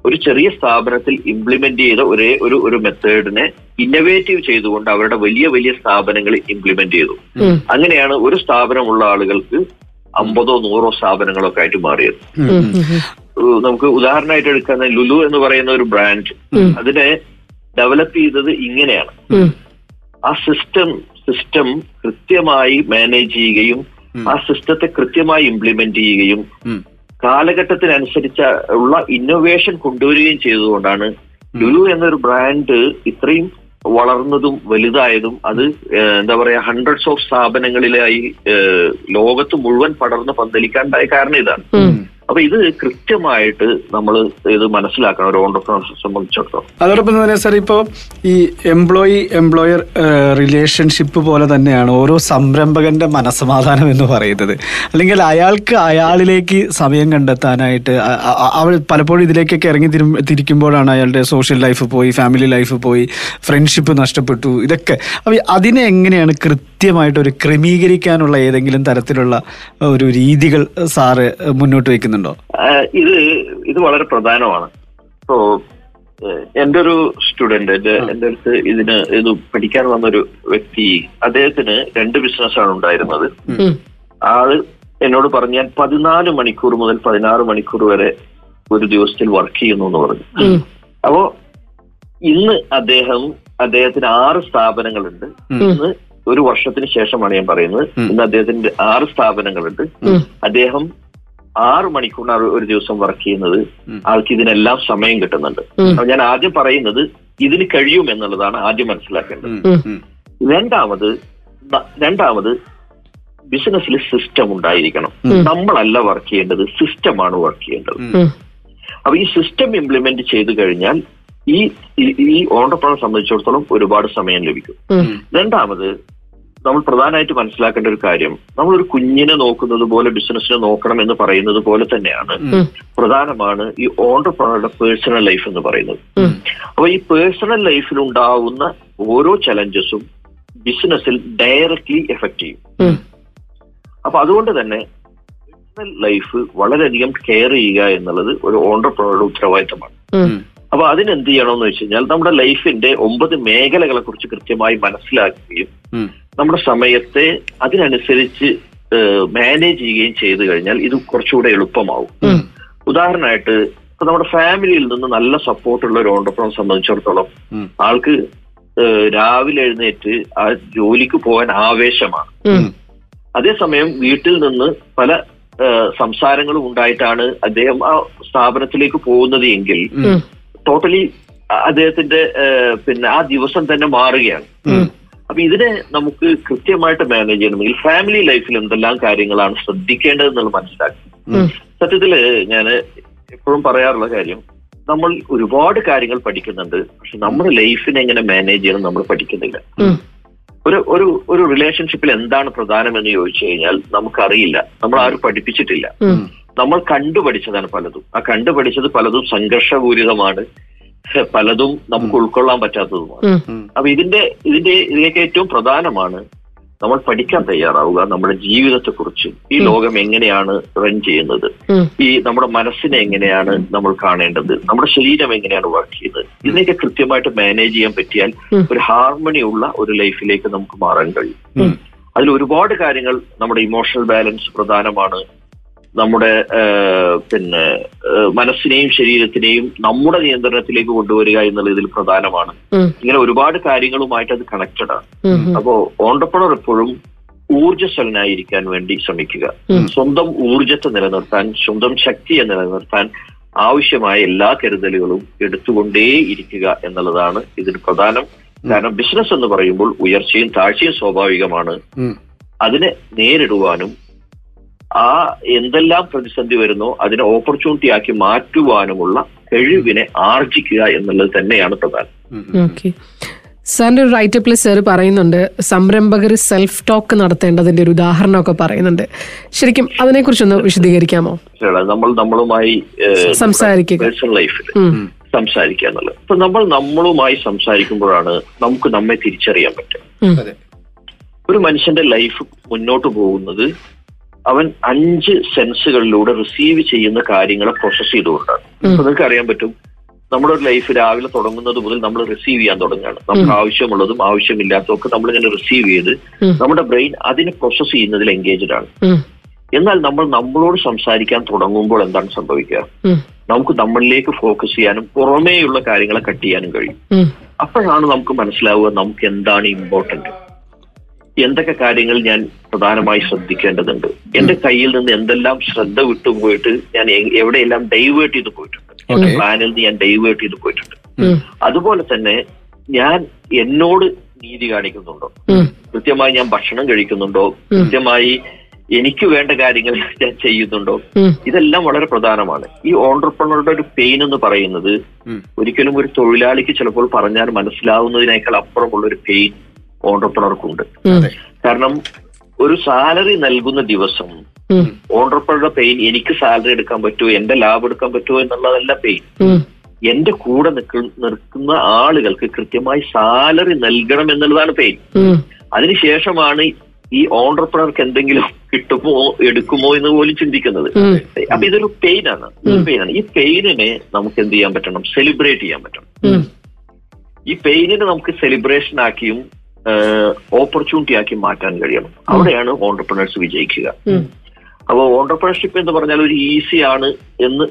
ഒരു ചെറിയ സ്ഥാപനത്തിൽ ഇംപ്ലിമെന്റ് ചെയ്ത ഒരേ ഒരു ഒരു മെത്തേഡിനെ ഇന്നവേറ്റീവ് ചെയ്തുകൊണ്ട് അവരുടെ വലിയ വലിയ സ്ഥാപനങ്ങൾ ഇംപ്ലിമെന്റ് ചെയ്തു. അങ്ങനെയാണ് ഒരു സ്ഥാപനമുള്ള ആളുകൾക്ക് അമ്പതോ നൂറോ സ്ഥാപനങ്ങളൊക്കെ ആയിട്ട് മാറിയത്. നമുക്ക് ഉദാഹരണമായിട്ട് എടുക്കുന്ന ലുലു എന്ന് പറയുന്ന ഒരു ബ്രാൻഡ് അതിനെ ഡെവലപ്പ് ചെയ്തത് ഇങ്ങനെയാണ്. ആ സിസ്റ്റം സിസ്റ്റം കൃത്യമായി മാനേജ് ചെയ്യുകയും ആ സിസ്റ്റത്തെ കൃത്യമായി ഇംപ്ലിമെന്റ് ചെയ്യുകയും. കാലഘട്ടത്തിനനുസരിച്ച ഉള്ള ഇന്നോവേഷൻ കൊണ്ടുവരികയും ചെയ്തുകൊണ്ടാണ് ലുലു എന്നൊരു ബ്രാൻഡ് ഇത്രയും വളർന്നതും വലുതായതും അത് എന്താ പറയാ ഹൺഡ്രഡ്സ് ഓഫ് സ്ഥാപനങ്ങളിലായി ലോകത്ത് മുഴുവൻ പടർന്ന് പന്തലിക്കാണ്ടായ കാരണം ഇതാണ്. അപ്പൊ ഇത് കൃത്യമായിട്ട് നമ്മൾ ഇത് മനസ്സിലാക്കണം ഒരു ഓണ്ടർപ്രണർഷിപ്പ് സംബന്ധിച്ചിടത്തോളം. അതോടൊപ്പം തന്നെ സാർ ഇപ്പോൾ ഈ എംപ്ലോയി എംപ്ലോയർ റിലേഷൻഷിപ്പ് പോലെ തന്നെയാണ് ഓരോ സംരംഭകന്റെ മനസ്സമാധാനം എന്ന് പറയുന്നത്. അല്ലെങ്കിൽ അയാൾക്ക് അയാളിലേക്ക് സമയം കണ്ടെത്താനായിട്ട് അവൾ പലപ്പോഴും ഇതിലേക്കൊക്കെ ഇറങ്ങി തിരും- തിരിക്കുമ്പോഴാണ് അയാളുടെ സോഷ്യൽ ലൈഫ് പോയി ഫാമിലി ലൈഫ് പോയി ഫ്രണ്ട്ഷിപ്പ് നഷ്ടപ്പെട്ടു ഇതൊക്കെ. അപ്പൊ അതിനെ എങ്ങനെയാണ് കൃത്യമായിട്ട് ഒരു ക്രമീകരിക്കാനുള്ള ഏതെങ്കിലും തരത്തിലുള്ള ഒരു രീതികൾ സാറ് മുന്നോട്ട് വെക്കുന്നുണ്ടോ ഇത് ഇത് വളരെ പ്രധാനമാണ്. ഇപ്പോ എന്റെ എന്റെ ഒരു സ്റ്റുഡന്റ് എന്റെ എന്റെ അടുത്ത് ഇതിന് ഇത് പഠിക്കാൻ വന്നൊരു വ്യക്തി അദ്ദേഹത്തിന് രണ്ട് ബിസിനസ്സാണ് ഉണ്ടായിരുന്നത്. ആൾ എന്നോട് പറഞ്ഞു ഞാൻ പതിനാല് മണിക്കൂർ മുതൽ പതിനാറ് മണിക്കൂർ വരെ ഒരു ദിവസത്തിൽ വർക്ക് ചെയ്യുന്നു എന്ന് പറഞ്ഞു. അപ്പോ ഇന്ന് അദ്ദേഹം അദ്ദേഹത്തിന് ആറ് സ്ഥാപനങ്ങളുണ്ട്. ഇന്ന് ഒരു വർഷത്തിന് ശേഷമാണ് ഞാൻ പറയുന്നത്. ഇന്ന് അദ്ദേഹത്തിന്റെ ആറ് സ്ഥാപനങ്ങളുണ്ട്. അദ്ദേഹം ആറ് മണിക്കൂറിനാണ് ഒരു ദിവസം വർക്ക് ചെയ്യുന്നത്. ആൾക്ക് ഇതിനെല്ലാം സമയം കിട്ടുന്നുണ്ട്. അപ്പൊ ഞാൻ ആദ്യം പറയുന്നത് ഇതിന് കഴിയും എന്നുള്ളതാണ് ആദ്യം മനസ്സിലാക്കേണ്ടത്. രണ്ടാമത് രണ്ടാമത് ബിസിനസ്സിൽ സിസ്റ്റം ഉണ്ടായിരിക്കണം. നമ്മളല്ല വർക്ക് ചെയ്യേണ്ടത് സിസ്റ്റമാണ് വർക്ക് ചെയ്യേണ്ടത്. അപ്പൊ ഈ സിസ്റ്റം ഇംപ്ലിമെന്റ് ചെയ്തു കഴിഞ്ഞാൽ ഈ ഈ- ഓണ്ടർപ്രണർ സംബന്ധിച്ചിടത്തോളം ഒരുപാട് സമയം ലഭിക്കും. രണ്ടാമത് നമ്മൾ പ്രധാനമായിട്ട് മനസ്സിലാക്കേണ്ട ഒരു കാര്യം നമ്മൾ ഒരു കുഞ്ഞിനെ നോക്കുന്നത് പോലെ ബിസിനസ്സിനെ നോക്കണം എന്ന് പറയുന്നത് പോലെ തന്നെയാണ് പ്രധാനമാണ് ഈ ഓണ്ടർപ്രണറുടെ പേഴ്സണൽ ലൈഫ് എന്ന് പറയുന്നത്. അപ്പൊ ഈ പേഴ്സണൽ ലൈഫിൽ ഉണ്ടാവുന്ന ഓരോ ചലഞ്ചസും ബിസിനസ്സിൽ ഡയറക്ട്ലി എഫക്ട് ചെയ്യും. അപ്പൊ അതുകൊണ്ട് തന്നെ പേഴ്സണൽ ലൈഫ് വളരെയധികം കെയർ ചെയ്യുക എന്നുള്ളത് ഒരു ഓണ്ടർപ്രണറുടെ ഉത്തരവാദിത്തമാണ്. അപ്പൊ അതിനെന്ത് ചെയ്യണമെന്ന് വെച്ച് കഴിഞ്ഞാൽ നമ്മുടെ ലൈഫിന്റെ ഒമ്പത് മേഖലകളെ കുറിച്ച് കൃത്യമായി മനസ്സിലാക്കുകയും നമ്മുടെ സമയത്തെ അതിനനുസരിച്ച് മാനേജ് ചെയ്യുകയും ചെയ്തു കഴിഞ്ഞാൽ ഇത് കുറച്ചുകൂടെ എളുപ്പമാവും. ഉദാഹരണമായിട്ട് ഇപ്പൊ നമ്മുടെ ഫാമിലിയിൽ നിന്ന് നല്ല സപ്പോർട്ടുള്ള ഒരു ഓണ്ടർപ്രണർ സംബന്ധിച്ചിടത്തോളം ആൾക്ക് രാവിലെ എഴുന്നേറ്റ് ആ ജോലിക്ക് പോകാൻ ആവേശമാണ്. അതേസമയം വീട്ടിൽ നിന്ന് പല സംസാരങ്ങളും ഉണ്ടായിട്ടാണ് അദ്ദേഹം ആ സ്ഥാപനത്തിലേക്ക് പോകുന്നത് എങ്കിൽ ടോട്ടലി അദ്ദേഹത്തിന്റെ പിന്നെ ആ ദിവസം തന്നെ മാറുകയാണ്. അപ്പൊ ഇതിനെ നമുക്ക് കൃത്യമായിട്ട് മാനേജ് ചെയ്യണമെങ്കിൽ ഫാമിലി ലൈഫിൽ എന്തെല്ലാം കാര്യങ്ങളാണ് ശ്രദ്ധിക്കേണ്ടത് എന്നുള്ളത് മനസ്സിലാക്കി സത്യത്തിൽ ഞാൻ എപ്പോഴും പറയാറുള്ള കാര്യം നമ്മൾ ഒരുപാട് കാര്യങ്ങൾ പഠിക്കുന്നുണ്ട് പക്ഷെ നമ്മുടെ ലൈഫിനെ എങ്ങനെ മാനേജ് ചെയ്യണം നമ്മൾ പഠിക്കുന്നില്ല. ഒരു ഒരു ഒരു റിലേഷൻഷിപ്പിൽ എന്താണ് പ്രധാനം എന്ന് ചോദിച്ചു കഴിഞ്ഞാൽ നമുക്കറിയില്ല. നമ്മൾ ആരും പഠിപ്പിച്ചിട്ടില്ല നമ്മൾ കണ്ടുപഠിച്ചതാണ് പലതും. ആ കണ്ടുപഠിച്ചത് പലതും സംഘർഷപൂരിതമാണ്. പലതും നമുക്ക് ഉൾക്കൊള്ളാൻ പറ്റാത്തതുമാണ്. അപ്പൊ ഇതിന്റെ ഇതിന്റെ ഇതിലേക്ക് ഏറ്റവും പ്രധാനമാണ് നമ്മൾ പഠിക്കാൻ തയ്യാറാവുക നമ്മുടെ ജീവിതത്തെ കുറിച്ച് ഈ ലോകം എങ്ങനെയാണ് റൺ ചെയ്യുന്നത് ഈ നമ്മുടെ മനസ്സിനെ എങ്ങനെയാണ് നമ്മൾ കാണേണ്ടത് നമ്മുടെ ശരീരം എങ്ങനെയാണ് വർക്ക് ചെയ്യുന്നത് ഇതിനെയൊക്കെ കൃത്യമായിട്ട് മാനേജ് ചെയ്യാൻ പറ്റിയാൽ ഒരു ഹാർമണി ഉള്ള ഒരു ലൈഫിലേക്ക് നമുക്ക് മാറാൻ കഴിയും. അതിൽ ഒരുപാട് കാര്യങ്ങൾ നമ്മുടെ ഇമോഷണൽ ബാലൻസ് പ്രധാനമാണ്. നമ്മുടെ പിന്നെ മനസ്സിനെയും ശരീരത്തിനെയും നമ്മുടെ നിയന്ത്രണത്തിലേക്ക് കൊണ്ടുവരിക എന്നുള്ള ഇതിൽ പ്രധാനമാണ്. ഇങ്ങനെ ഒരുപാട് കാര്യങ്ങളുമായിട്ട് അത് കണക്റ്റഡ് ആണ്. അപ്പോ ഓണ്ടർപ്രണർ എപ്പോഴും ഊർജസ്വലനായിരിക്കാൻ വേണ്ടി ശ്രമിക്കുക. സ്വന്തം ഊർജത്തെ നിലനിർത്താൻ സ്വന്തം ശക്തിയെ നിലനിർത്താൻ ആവശ്യമായ എല്ലാ കരുതലുകളും എടുത്തുകൊണ്ടേ ഇരിക്കുക എന്നുള്ളതാണ് ഇതിന് പ്രധാനം. കാരണം ബിസിനസ് എന്ന് പറയുമ്പോൾ ഉയർച്ചയും താഴ്ചയും സ്വാഭാവികമാണ്. അതിനെ നേരിടുവാനും ആ എന്തെല്ലാം പ്രതിസന്ധി വരുന്നോ അതിനെ ഓപ്പർച്യൂണിറ്റി ആക്കി മാറ്റുവാനുമുള്ള കഴിവിനെ ആർജിക്കുക എന്നുള്ളത് തന്നെയാണ് പ്രധാനം. ഓക്കെ സാറിന്റെ ഒരു റൈറ്റപ്പിൽ സാർ പറയുന്നുണ്ട് സംരംഭകർ സെൽഫ് ടോക്ക് നടത്തേണ്ടതിന്റെ ഒരു ഉദാഹരണമൊക്കെ പറയുന്നുണ്ട്. ശരിക്കും അതിനെക്കുറിച്ചൊന്ന് വിശദീകരിക്കാമോ? നമ്മൾ നമ്മളുമായി സംസാരിക്കുക. പേഴ്സണൽ ലൈഫിൽ സംസാരിക്കുക എന്നുള്ളത്. ഇപ്പൊ നമ്മൾ നമ്മളുമായി സംസാരിക്കുമ്പോഴാണ് നമുക്ക് നമ്മെ തിരിച്ചറിയാൻ പറ്റുക. അതെ. ഒരു മനുഷ്യന്റെ ലൈഫ് മുന്നോട്ട് പോകുന്നത് അവൻ അഞ്ച് സെൻസുകളിലൂടെ റിസീവ് ചെയ്യുന്ന കാര്യങ്ങളെ പ്രോസസ് ചെയ്തുകൊണ്ടാണ് ഇപ്പൊ നിങ്ങൾക്ക് അറിയാൻ പറ്റും നമ്മുടെ ഒരു ലൈഫ് രാവിലെ തുടങ്ങുന്നത് മുതൽ നമ്മൾ റിസീവ് ചെയ്യാൻ തുടങ്ങുകയാണ്. നമുക്ക് ആവശ്യമുള്ളതും ആവശ്യമില്ലാത്തതും ഒക്കെ നമ്മൾ ഇങ്ങനെ റിസീവ് ചെയ്ത് നമ്മുടെ ബ്രെയിൻ അതിനെ പ്രോസസ് ചെയ്യുന്നതിൽ എൻഗേജ്ഡ് ആണ്. എന്നാൽ നമ്മൾ നമ്മളോട് സംസാരിക്കാൻ തുടങ്ങുമ്പോൾ എന്താണ് സംഭവിക്കുക? നമുക്ക് നമ്മളിലേക്ക് ഫോക്കസ് ചെയ്യാനും പുറമേയുള്ള കാര്യങ്ങളെ കട്ട് ചെയ്യാനും കഴിയും. അപ്പോഴാണ് നമുക്ക് മനസ്സിലാവുക നമുക്ക് എന്താണ് ഇമ്പോർട്ടന്റ് എന്തൊക്കെ കാര്യങ്ങൾ ഞാൻ പ്രധാനമായി ശ്രദ്ധിക്കേണ്ടതുണ്ട്? എന്റെ കയ്യിൽ നിന്ന് എന്തെല്ലാം ശ്രദ്ധ വിട്ടുപോയിട്ട് ഞാൻ എവിടെയെല്ലാം ഡൈവേർട്ട് ചെയ്ത് പോയിട്ടുണ്ട്. എന്റെ. പ്ലാനിൽ നിന്ന് ഞാൻ ഡൈവേർട്ട് ചെയ്ത് പോയിട്ടുണ്ട്. അതുപോലെ തന്നെ ഞാൻ എന്നോട് നീതി കാണിക്കുന്നുണ്ടോ? കൃത്യമായി ഞാൻ ഭക്ഷണം കഴിക്കുന്നുണ്ടോ? കൃത്യമായി എനിക്ക് വേണ്ട കാര്യങ്ങൾ ഞാൻ ചെയ്യുന്നുണ്ടോ? ഇതെല്ലാം വളരെ പ്രധാനമാണ്. ഈ ഓണ്ടർപ്രണറുടെ ഒരു പെയിൻ എന്ന് പറയുന്നത്. ഒരിക്കലും ഒരു തൊഴിലാളിക്ക് ചിലപ്പോൾ പറഞ്ഞാൽ മനസ്സിലാവുന്നതിനേക്കാൾ അപ്പുറമുള്ള ഒരു പെയിൻ. ഓണ്ടർപ്രണർക്കുണ്ട്. കാരണം ഒരു സാലറി നൽകുന്ന ദിവസം ഓണ്ടർപ്രണറുടെ പെയിൻ എനിക്ക് സാലറി എടുക്കാൻ പറ്റുമോ? എന്റെ ലാഭം എടുക്കാൻ പറ്റുമോ എന്നുള്ളതല്ല പെയിൻ എന്റെ കൂടെ നിൽക്കുന്ന നിൽക്കുന്ന ആളുകൾക്ക് കൃത്യമായി സാലറി നൽകണം എന്നുള്ളതാണ് പെയിൻ അതിനുശേഷമാണ് ഈ ഓണ്ടർപ്രണർക്ക് എന്തെങ്കിലും കിട്ടുമോ എടുക്കുമോ എന്ന് പോലും ചിന്തിക്കുന്നത്. അപ്പൊ ഇതൊരു പെയിനാണ് പെയിനാണ് ഈ പെയിനിനെ നമുക്ക് എന്ത് ചെയ്യാൻ പറ്റണം? സെലിബ്രേറ്റ് ചെയ്യാൻ പറ്റണം. ഈ പെയിനിനെ നമുക്ക് സെലിബ്രേഷൻ ആക്കിയും ഓപ്പർച്യൂണിറ്റി ആക്കി മാറ്റാൻ കഴിയും. അവിടെയാണ് ഓണ്ടർപ്രണേഴ്സ് വിജയിക്കുക. അപ്പോൾ ഓണ്ടർപ്രണർഷിപ്പ് എന്ന് പറഞ്ഞാൽ ഒരു ഈസി ആണ് എന്ന്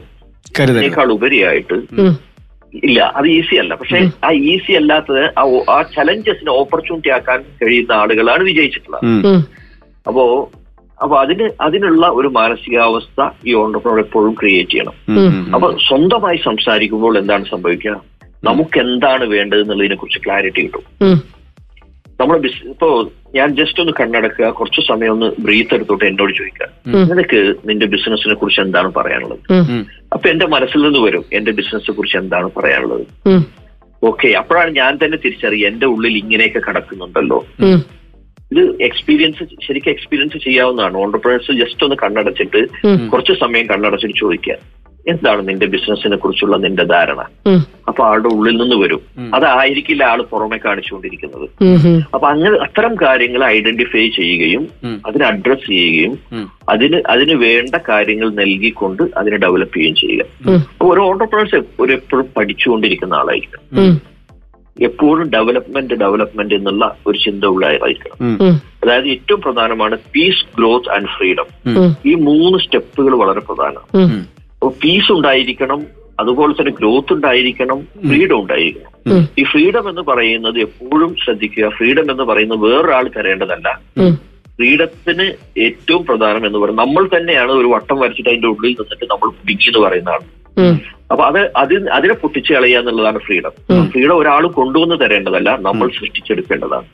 അതിനേക്കാൾ ഉപരിയായിട്ട് ഇല്ല അത് ഈസി അല്ല. പക്ഷെ ആ ഈസി അല്ലാത്തത് ആ ചലഞ്ചസിന് ഓപ്പർച്യൂണിറ്റി ആക്കാൻ കഴിയുന്ന ആളുകളാണ് വിജയിച്ചിട്ടുള്ളത്. അപ്പോ അപ്പൊ അതിന് അതിനുള്ള ഒരു മാനസികാവസ്ഥ ഈ ഓണ്ടർപ്രണർ എപ്പോഴും ക്രിയേറ്റ് ചെയ്യണം. അപ്പൊ സ്വന്തമായി സംസാരിക്കുമ്പോൾ എന്താണ് സംഭവിക്കുക? നമുക്ക് എന്താണ് വേണ്ടത് എന്നുള്ളതിനെ കുറിച്ച് ക്ലാരിറ്റി കിട്ടും ബിസ് ഇപ്പോ ഞാൻ ജസ്റ്റ് ഒന്ന് കണ്ണടക്കുക കുറച്ച് സമയം ഒന്ന് ബ്രീത്ത് എടുത്തോട്ട് എന്നോട് ചോദിക്കുക. നിനക്ക് നിന്റെ ബിസിനസിനെ കുറിച്ച് എന്താണ് പറയാനുള്ളത്. അപ്പൊ എന്റെ മനസ്സിൽ നിന്ന് വരും എന്റെ ബിസിനസിനെ കുറിച്ച് എന്താണ് പറയാനുള്ളത്? ഓക്കെ അപ്പോഴാണ് ഞാൻ തന്നെ തിരിച്ചറിയുക എന്റെ ഉള്ളിൽ ഇങ്ങനെയൊക്കെ കിടക്കുന്നുണ്ടല്ലോ. ഇത് എക്സ്പീരിയൻസ് ശരിക്കും എക്സ്പീരിയൻസ് ചെയ്യാവുന്നതാണ്. ഓണ്ടർപ്രണേഴ്സ് ജസ്റ്റ് ഒന്ന് കണ്ണടച്ചിട്ട്. കുറച്ച് സമയം കണ്ണടച്ചിട്ട് ചോദിക്കുക. എന്താണ് നിന്റെ ബിസിനസിനെ കുറിച്ചുള്ള നിന്റെ ധാരണ? അപ്പൊ ആളുടെ ഉള്ളിൽ നിന്ന് വരും. അതായിരിക്കില്ല ആൾ പുറമെ കാണിച്ചുകൊണ്ടിരിക്കുന്നത്. അപ്പൊ അങ്ങനെ അത്തരം കാര്യങ്ങൾ ഐഡന്റിഫൈ ചെയ്യുകയും. അതിനെ അഡ്രസ് ചെയ്യുകയും. അതിന് അതിന് വേണ്ട കാര്യങ്ങൾ നൽകിക്കൊണ്ട് അതിനെ ഡെവലപ്പ് ചെയ്യുകയും ചെയ്യുക. അപ്പൊ ഒരു ഓണ്ടർപ്രണേഴ്സ് ഒരു എപ്പോഴും പഠിച്ചുകൊണ്ടിരിക്കുന്ന ആളായിരിക്കും എപ്പോഴും ഡെവലപ്മെന്റ് ഡെവലപ്മെന്റ് എന്നുള്ള ഒരു ചിന്ത ഉള്ള ആളായിരിക്കണം അതായത് ഏറ്റവും പ്രധാനമാണ് പീസ് ഗ്രോത്ത് ആൻഡ് ഫ്രീഡം ഈ മൂന്ന് സ്റ്റെപ്പുകൾ വളരെ പ്രധാനമാണ് പീസ് ഉണ്ടായിരിക്കണം അതുപോലെ തന്നെ ഗ്രോത്ത് ഉണ്ടായിരിക്കണം ഫ്രീഡം ഉണ്ടായിരിക്കണം. ഈ ഫ്രീഡം എന്ന് പറയുന്നത് എപ്പോഴും ശ്രദ്ധിക്കുക. ഫ്രീഡം എന്ന് പറയുന്നത് വേറൊരാൾ തരേണ്ടതല്ല ഫ്രീഡത്തിന് ഏറ്റവും പ്രധാനം എന്ന് പറയുന്നത് നമ്മൾ തന്നെയാണ് ഒരു വട്ടം വരച്ചിട്ട് അതിന്റെ ഉള്ളിൽ നിന്നിട്ട് നമ്മൾ പിടിക്കി എന്ന് പറയുന്ന ആൾ. ഉം, അപ്പൊ അത് അതിൽ അതിനെ പൊട്ടിച്ച് കളയുക എന്നുള്ളതാണ് ഫ്രീഡം ഫ്രീഡം ഒരാൾ കൊണ്ടുവന്ന് തരേണ്ടതല്ല നമ്മൾ സൃഷ്ടിച്ചെടുക്കേണ്ടതാണ്.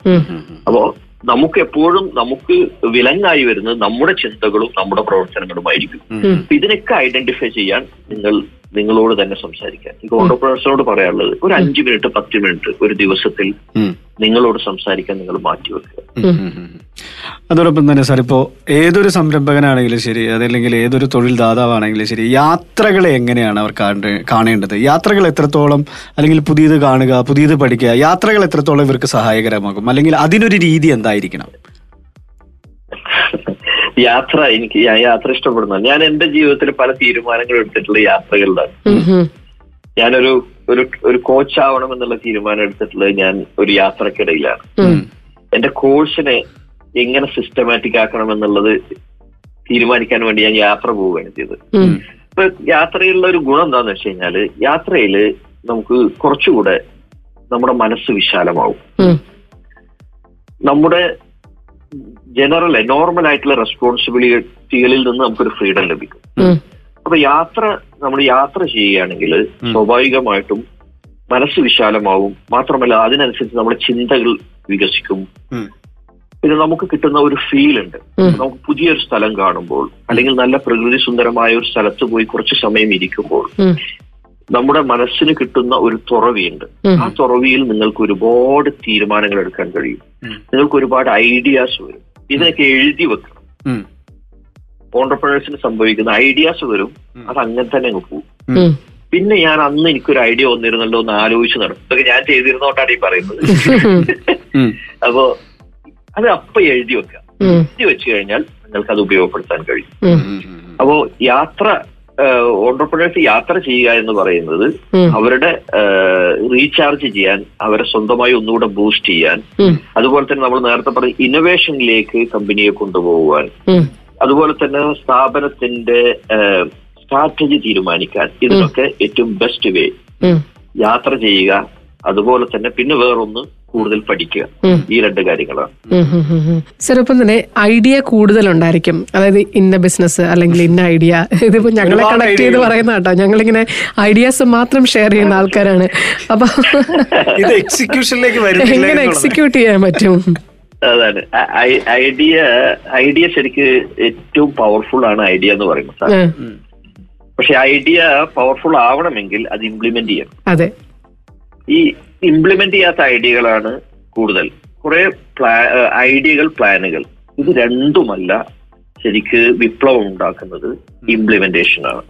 അപ്പോ നമുക്ക് എപ്പോഴും നമുക്ക് വിലങ്ങായി വരുന്നത് നമ്മുടെ ചിന്തകളും നമ്മുടെ പ്രവർത്തനങ്ങളുമായിരിക്കും. ആയിരിക്കും ഇതിനൊക്കെ ഐഡന്റിഫൈ ചെയ്യാൻ നിങ്ങൾ നിങ്ങളോട് തന്നെ സംസാരിക്കാൻ. എനിക്ക് ഓണ്ടർപ്രണേഴ്സിനോട് പറയാനുള്ളത് ഒരു അഞ്ച് മിനിറ്റ് പത്ത് മിനിറ്റ് ഒരു ദിവസത്തിൽ നിങ്ങളോട് സംസാരിക്കാൻ നിങ്ങൾ മാറ്റിവെക്കുക. അതോടൊപ്പം തന്നെ സാർ ഇപ്പോ ഏതൊരു സംരംഭകനാണെങ്കിലും ശരി അതല്ലെങ്കിൽ ഏതൊരു തൊഴിൽ ദാതാവാണെങ്കിലും ശരി യാത്രകൾ എങ്ങനെയാണ് അവർ കാണേണ്ടത്? യാത്രകൾ എത്രത്തോളം അല്ലെങ്കിൽ പുതിയത് കാണുക പുതിയത് പഠിക്കുക യാത്രകൾ എത്രത്തോളം ഇവർക്ക് സഹായകരമാകും? അല്ലെങ്കിൽ അതിനൊരു രീതി എന്തായിരിക്കണം? യാത്ര എനിക്ക് ഞാൻ യാത്ര ഇഷ്ടപ്പെടുന്നു. ഞാൻ എന്റെ ജീവിതത്തിൽ പല തീരുമാനങ്ങൾ എടുത്തിട്ടുള്ള യാത്രകളിലാണ്. ഞാനൊരു ഒരു ഒരു കോച്ചാവണം എന്നുള്ള തീരുമാനം എടുത്തിട്ടുള്ളത് ഞാൻ ഒരു യാത്രക്കിടയിലാണ്. എന്റെ കോഴ്സിനെ എങ്ങനെ സിസ്റ്റമാറ്റിക് ആക്കണം എന്നുള്ളത് തീരുമാനിക്കാൻ വേണ്ടി ഞാൻ യാത്ര പോവുകയാണ് ചെയ്തത്. ഇപ്പൊ യാത്രയിലുള്ള ഒരു ഗുണം എന്താന്ന് വെച്ച് കഴിഞ്ഞാൽ യാത്രയിൽ നമുക്ക് കുറച്ചുകൂടെ നമ്മുടെ മനസ്സ് വിശാലമാവും. നമ്മുടെ ജനറൽ നോർമൽ ആയിട്ടുള്ള റെസ്പോൺസിബിലിറ്റികളിൽ നിന്ന് നമുക്കൊരു ഫ്രീഡം ലഭിക്കും. അപ്പൊ യാത്ര നമ്മൾ യാത്ര ചെയ്യുകയാണെങ്കിൽ സ്വാഭാവികമായിട്ടും മനസ്സ് വിശാലമാവും മാത്രമല്ല അതിനനുസരിച്ച് നമ്മുടെ ചിന്തകൾ വികസിക്കും. പിന്നെ നമുക്ക് കിട്ടുന്ന ഒരു ഫീൽ ഉണ്ട് നമുക്ക് പുതിയൊരു സ്ഥലം കാണുമ്പോൾ അല്ലെങ്കിൽ നല്ല പ്രകൃതി സുന്ദരമായ ഒരു സ്ഥലത്ത് പോയി കുറച്ച് സമയം ഇരിക്കുമ്പോൾ. നമ്മുടെ മനസ്സിന് കിട്ടുന്ന ഒരു തുറവിയുണ്ട്. ആ തുറവിയിൽ നിങ്ങൾക്ക് ഒരുപാട് തീരുമാനങ്ങൾ എടുക്കാൻ കഴിയും. നിങ്ങൾക്ക് ഒരുപാട് ഐഡിയാസ് വരും. ഇതിനൊക്കെ എഴുതി വെക്കണം. ഓണ്ടർപ്രണേഴ്സിന് സംഭവിക്കുന്ന ഐഡിയാസ് വരും. അത് അങ്ങനെ തന്നെ അങ്ങ് പോകും. പിന്നെ ഞാൻ അന്ന് എനിക്കൊരു ഐഡിയ വന്നിരുന്നല്ലോ എന്ന് ആലോചിച്ച് നടക്കും ഇതൊക്കെ ഞാൻ ചെയ്തിരുന്നോണ്ടാണ് ഈ പറയുന്നത്. അപ്പോ അത് അപ്പൊ എഴുതി വെക്കുക. എഴുതി വെച്ച് കഴിഞ്ഞാൽ നിങ്ങൾക്ക് അത് ഉപയോഗപ്പെടുത്താൻ കഴിയും. അപ്പോ യാത്ര ഓണ്ടർപ്രണേഴ്സ് യാത്ര ചെയ്യുക എന്ന് പറയുന്നത് അവരുടെ റീചാർജ് ചെയ്യാൻ അവരെ സ്വന്തമായി ഒന്നുകൂടെ ബൂസ്റ്റ് ചെയ്യാൻ അതുപോലെ തന്നെ നമ്മൾ നേരത്തെ പറഞ്ഞ ഇന്നോവേഷനിലേക്ക് കമ്പനിയെ കൊണ്ടുപോകുവാൻ. അതുപോലെ തന്നെ സ്ഥാപനത്തിന്റെ സ്ട്രാറ്റജി തീരുമാനിക്കാൻ ഇതിനൊക്കെ ഏറ്റവും ബെസ്റ്റ് വേ. യാത്ര ചെയ്യുക അതുപോലെ തന്നെ പിന്നെ വേറൊന്ന് കൂടുതൽ പഠിക്കുക. ഈ രണ്ട് കാര്യങ്ങളാണ്. ഇപ്പം തന്നെ ഐഡിയ കൂടുതൽ ഉണ്ടായിരിക്കും അതായത് ഇന്ന ബിസിനസ് അല്ലെങ്കിൽ ഇന്ന ഐഡിയ ഇതിപ്പോ ഞങ്ങളെ കണക്ട് ചെയ്ത് idea പറയുന്ന കേട്ടോ. ഞങ്ങളിങ്ങനെ ഐഡിയാസ് മാത്രം ഷെയർ ചെയ്യുന്ന [laughs] ആൾക്കാരാണ്. അപ്പൊ ഇത് എക്സിക്യൂഷനിലേക്ക് വരുന്നില്ല എങ്ങനെ എക്സിക്യൂട്ട് ചെയ്യാൻ പറ്റും? അതാണ്. ഐഡിയ ഐഡിയ ശരിക്ക് ഏറ്റവും പവർഫുൾ ആണ് ഐഡിയ എന്ന് പറയുന്നത് പക്ഷെ ഐഡിയ പവർഫുൾ ആവണമെങ്കിൽ അത് ഇംപ്ലിമെന്റ് ചെയ്യണം. അതെ. ഈ ഇംപ്ലിമെന്റ് ചെയ്യാത്ത ഐഡിയകളാണ് കൂടുതൽ. കുറെ ഐഡിയകൾ പ്ലാനുകൾ. ഇത് രണ്ടുമല്ല ശരിക്ക് വിപ്ലവം ഉണ്ടാക്കുന്നത് ഇംപ്ലിമെന്റേഷൻ ആണ്.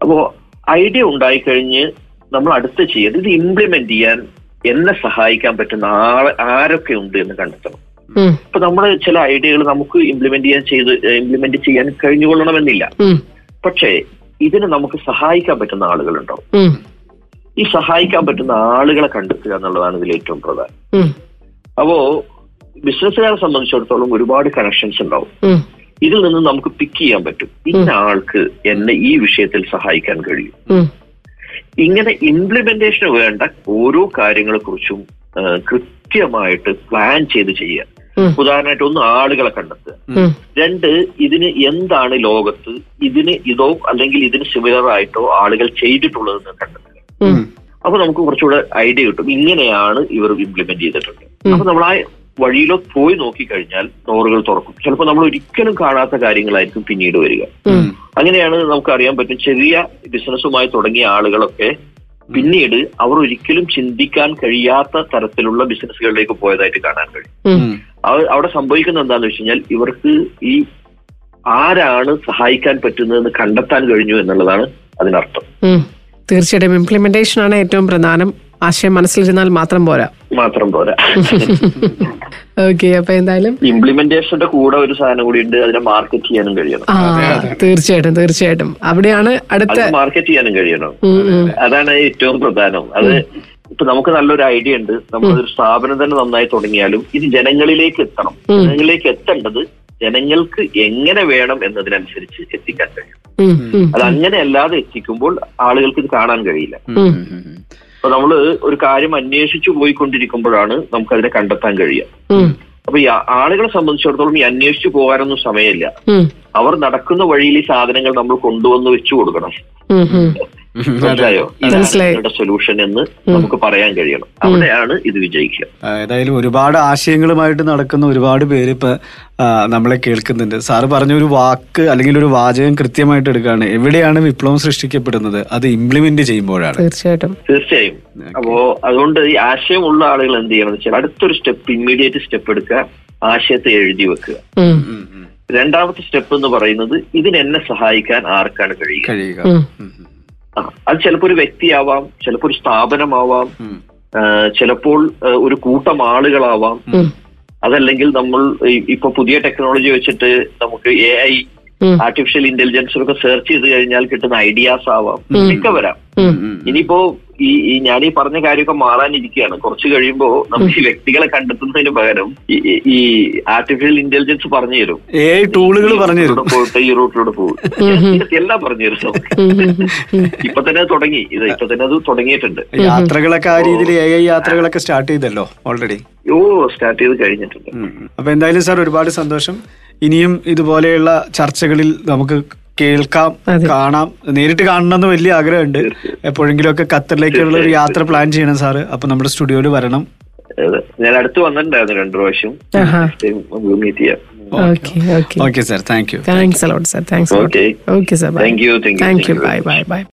അപ്പോ ഐഡിയ ഉണ്ടായിക്കഴിഞ്ഞ് നമ്മൾ അടുത്ത ചെയ്യേണ്ടത് ഇത് ഇംപ്ലിമെന്റ് ചെയ്യാൻ എന്നെ സഹായിക്കാൻ പറ്റുന്ന ആരൊക്കെ ഉണ്ട് എന്ന് കണ്ടെത്തണം. ഇപ്പൊ നമ്മൾ ചില ഐഡിയകൾ നമുക്ക് ഇംപ്ലിമെന്റ് ചെയ്യാൻ ചെയ്ത് ഇംപ്ലിമെന്റ് ചെയ്യാൻ കഴിഞ്ഞുകൊള്ളണമെന്നില്ല. പക്ഷേ ഇതിന് നമുക്ക് സഹായിക്കാൻ പറ്റുന്ന ആളുകളുണ്ടാവും. ഈ സഹായിക്കാൻ പറ്റുന്ന ആളുകളെ കണ്ടെത്തുക എന്നുള്ളതാണ് ഇതിൽ ഏറ്റവും പ്രധാനം. അപ്പോ ബിസിനസ്സുകാരെ സംബന്ധിച്ചിടത്തോളം ഒരുപാട് കണക്ഷൻസ് ഉണ്ടാവും. ഇതിൽ നിന്ന് നമുക്ക് പിക്ക് ചെയ്യാൻ പറ്റും. ഇന്ന ആൾക്ക് എന്നെ ഈ വിഷയത്തിൽ സഹായിക്കാൻ കഴിയും. ഇങ്ങനെ ഇംപ്ലിമെന്റേഷന് വേണ്ട ഓരോ കാര്യങ്ങളെ കുറിച്ചും കൃത്യമായിട്ട് പ്ലാൻ ചെയ്ത് ചെയ്യുക. ഉദാഹരണമായിട്ട് ഒന്ന് ആളുകളെ കണ്ടെത്തുക. രണ്ട് ഇതിന് എന്താണ് ലോകത്ത് ഇതിന് ഇതോ അല്ലെങ്കിൽ ഇതിന് സിമിലർ ആയിട്ടോ ആളുകൾ ചെയ്തിട്ടുള്ളതെന്ന് കണ്ടെത്തുക. അപ്പൊ നമുക്ക് കുറച്ചുകൂടെ ഐഡിയ കിട്ടും. ഇങ്ങനെയാണ് ഇവർ ഇംപ്ലിമെന്റ് ചെയ്തിട്ടുണ്ട് അപ്പൊ നമ്മൾ ആ വഴിയിലോ പോയി നോക്കിക്കഴിഞ്ഞാൽ ഡോറുകൾ തുറക്കും. ചിലപ്പോൾ നമ്മൾ ഒരിക്കലും കാണാത്ത കാര്യങ്ങളായിരിക്കും പിന്നീട് വരിക. അങ്ങനെയാണ് നമുക്ക് അറിയാൻ പറ്റും ചെറിയ ബിസിനസ്സുമായി തുടങ്ങിയ ആളുകളൊക്കെ പിന്നീട് അവർ ഒരിക്കലും ചിന്തിക്കാൻ കഴിയാത്ത തരത്തിലുള്ള ബിസിനസ്സുകളിലേക്ക് പോയതായിട്ട് കാണാൻ കഴിയും. അവിടെ സംഭവിക്കുന്നത് എന്താണെന്ന് വെച്ച് കഴിഞ്ഞാൽ ഇവർക്ക് ഈ ആരാണ് സഹായിക്കാൻ പറ്റുന്നതെന്ന് കണ്ടെത്താൻ കഴിഞ്ഞു എന്നുള്ളതാണ് അതിനർത്ഥം. തീർച്ചയായിട്ടും ഇംപ്ലിമെന്റേഷൻ ആണ് ഏറ്റവും പ്രധാനം. ആശയം മനസ്സിലിരുന്നാൽ മാത്രം പോരാ. മാത്രം പോരാ. ഓക്കെ അപ്പൊ എന്തായാലും? ഇംപ്ലിമെന്റേഷന്റെ കൂടെ ഒരു സാധനം കൂടി ഉണ്ട്. അതിനെ മാർക്കറ്റ് ചെയ്യാനും കഴിയണം. തീർച്ചയായിട്ടും തീർച്ചയായിട്ടും. അവിടെയാണ് അടുത്ത മാർക്കറ്റ് ചെയ്യാനും കഴിയണം. അതാണ് ഏറ്റവും പ്രധാനം. അത് ഇപ്പൊ നമുക്ക് നല്ലൊരു ഐഡിയ ഉണ്ട്. നമ്മളൊരു സ്ഥാപനം തന്നെ നന്നായി തുടങ്ങിയാലും ഇത് ജനങ്ങളിലേക്ക് എത്തണം. ജനങ്ങളിലേക്ക് എത്തേണ്ടത് ജനങ്ങൾക്ക് എങ്ങനെ വേണം എന്നതിനനുസരിച്ച് എത്തിക്കാൻ കഴിയും. അത് അങ്ങനെ അല്ലാതെ എത്തിക്കുമ്പോൾ ആളുകൾക്ക് ഇത് കാണാൻ കഴിയില്ല. അപ്പൊ നമ്മൾ ഒരു കാര്യം അന്വേഷിച്ചു പോയിക്കൊണ്ടിരിക്കുമ്പോഴാണ് നമുക്ക് അതിനെ കണ്ടെത്താൻ കഴിയുക. അപ്പൊ ഈ ആളുകളെ സംബന്ധിച്ചിടത്തോളം ഈ അന്വേഷിച്ചു പോകാനൊന്നും സമയമില്ല. അവർ നടക്കുന്ന വഴിയിൽ ഈ സാധനങ്ങൾ നമ്മൾ കൊണ്ടുവന്ന് വെച്ചു കൊടുക്കണം. മനസ്സിലായോ? ഇതാണ്. സൊല്യൂഷൻ എന്ന് നമുക്ക് പറയാൻ കഴിയണം. അവിടെയാണ് ഇത് വിജയിക്കുക. ഏതായാലും ഒരുപാട് ആശയങ്ങളുമായിട്ട് നടക്കുന്ന ഒരുപാട് പേര് ഇപ്പൊ നമ്മളെ കേൾക്കുന്നുണ്ട്. സാറ് പറഞ്ഞ ഒരു വാക്ക് അല്ലെങ്കിൽ ഒരു വാചകം കൃത്യമായിട്ട് എടുക്കുകയാണ്. എവിടെയാണ് വിപ്ലവം സൃഷ്ടിക്കപ്പെടുന്നത്? അത് ഇംപ്ലിമെന്റ് ചെയ്യുമ്പോഴാണ്. തീർച്ചയായിട്ടും. തീർച്ചയായും. അപ്പോ അതുകൊണ്ട് ഈ ആശയമുള്ള ആളുകൾ എന്ത് ചെയ്യണം വെച്ചാൽ അടുത്തൊരു സ്റ്റെപ്പ് ഇമ്മീഡിയറ്റ് സ്റ്റെപ്പ് എടുക്കുക ആശയത്തെ എഴുതി വെക്കുക. രണ്ടാമത്തെ സ്റ്റെപ്പ് എന്ന് പറയുന്നത് ഇതിന് എന്നെ സഹായിക്കാൻ ആർക്കാണ് കഴിയുക? അത് ചിലപ്പോൾ ഒരു വ്യക്തിയാവാം ചിലപ്പോൾ ഒരു സ്ഥാപനമാവാം ചിലപ്പോൾ ഒരു കൂട്ടം ആളുകളാവാം. അതല്ലെങ്കിൽ നമ്മൾ ഇപ്പൊ പുതിയ ടെക്നോളജി വെച്ചിട്ട് നമുക്ക് എ ഐ ആർട്ടിഫിഷ്യൽ ആർട്ടിഫിഷ്യൽ ഇന്റലിജൻസിലൊക്കെ സെർച്ച് ചെയ്ത് കഴിഞ്ഞാൽ കിട്ടുന്ന ഐഡിയാസ് ആവാം. ഒക്കെ വരാം. ഇനിയിപ്പോ ഈ ഈ ഞാൻ ഈ പറഞ്ഞ കാര്യമൊക്കെ മാറാനിരിക്കുകയാണ്. കുറച്ച് കഴിയുമ്പോ നമുക്ക് ഈ വ്യക്തികളെ കണ്ടെത്തുന്നതിന് പകരം ഈ- ആർട്ടിഫിഷ്യൽ ഇന്റലിജൻസ് പറഞ്ഞു തരും ടൂളുകൾ പറഞ്ഞു തരും പോയിട്ട് ഈ റൂട്ടിലൂടെ പോകും എല്ലാം പറഞ്ഞു തരും. ഇപ്പൊ തന്നെ തുടങ്ങി. ഇത് ഇപ്പൊ തന്നെ അത് തുടങ്ങിയിട്ടുണ്ട്. യാത്രകളൊക്കെ ആ രീതിയിൽ എ ഐ യാത്രകളൊക്കെ സ്റ്റാർട്ട് ചെയ്തല്ലോ ഓൾറെഡി ഓ സ്റ്റാർട്ട് ചെയ്ത് കഴിഞ്ഞിട്ടുണ്ട്. അപ്പൊ എന്തായാലും സാർ ഒരുപാട് സന്തോഷം. ഇനിയും ഇതുപോലെയുള്ള ചർച്ചകളിൽ നമുക്ക് കേൾക്കാം കാണാം. നേരിട്ട് കാണണമെന്ന് വലിയ ആഗ്രഹമുണ്ട്. എപ്പോഴെങ്കിലും ഒക്കെ ഖത്തറിലേക്കുള്ള ഒരു യാത്ര പ്ലാൻ ചെയ്യണം സാറ്. അപ്പൊ നമ്മുടെ സ്റ്റുഡിയോയിൽ വരണം. ഞാൻ അടുത്ത് വന്നിട്ടുണ്ടായിരുന്നു രണ്ടു പ്രാവശ്യം. മീറ്റ് ചെയ്യാം okay okay. Okay sir. Thank you. Thanks a lot sir thanks Okay. Okay sir thank you thank thank you bye bye bye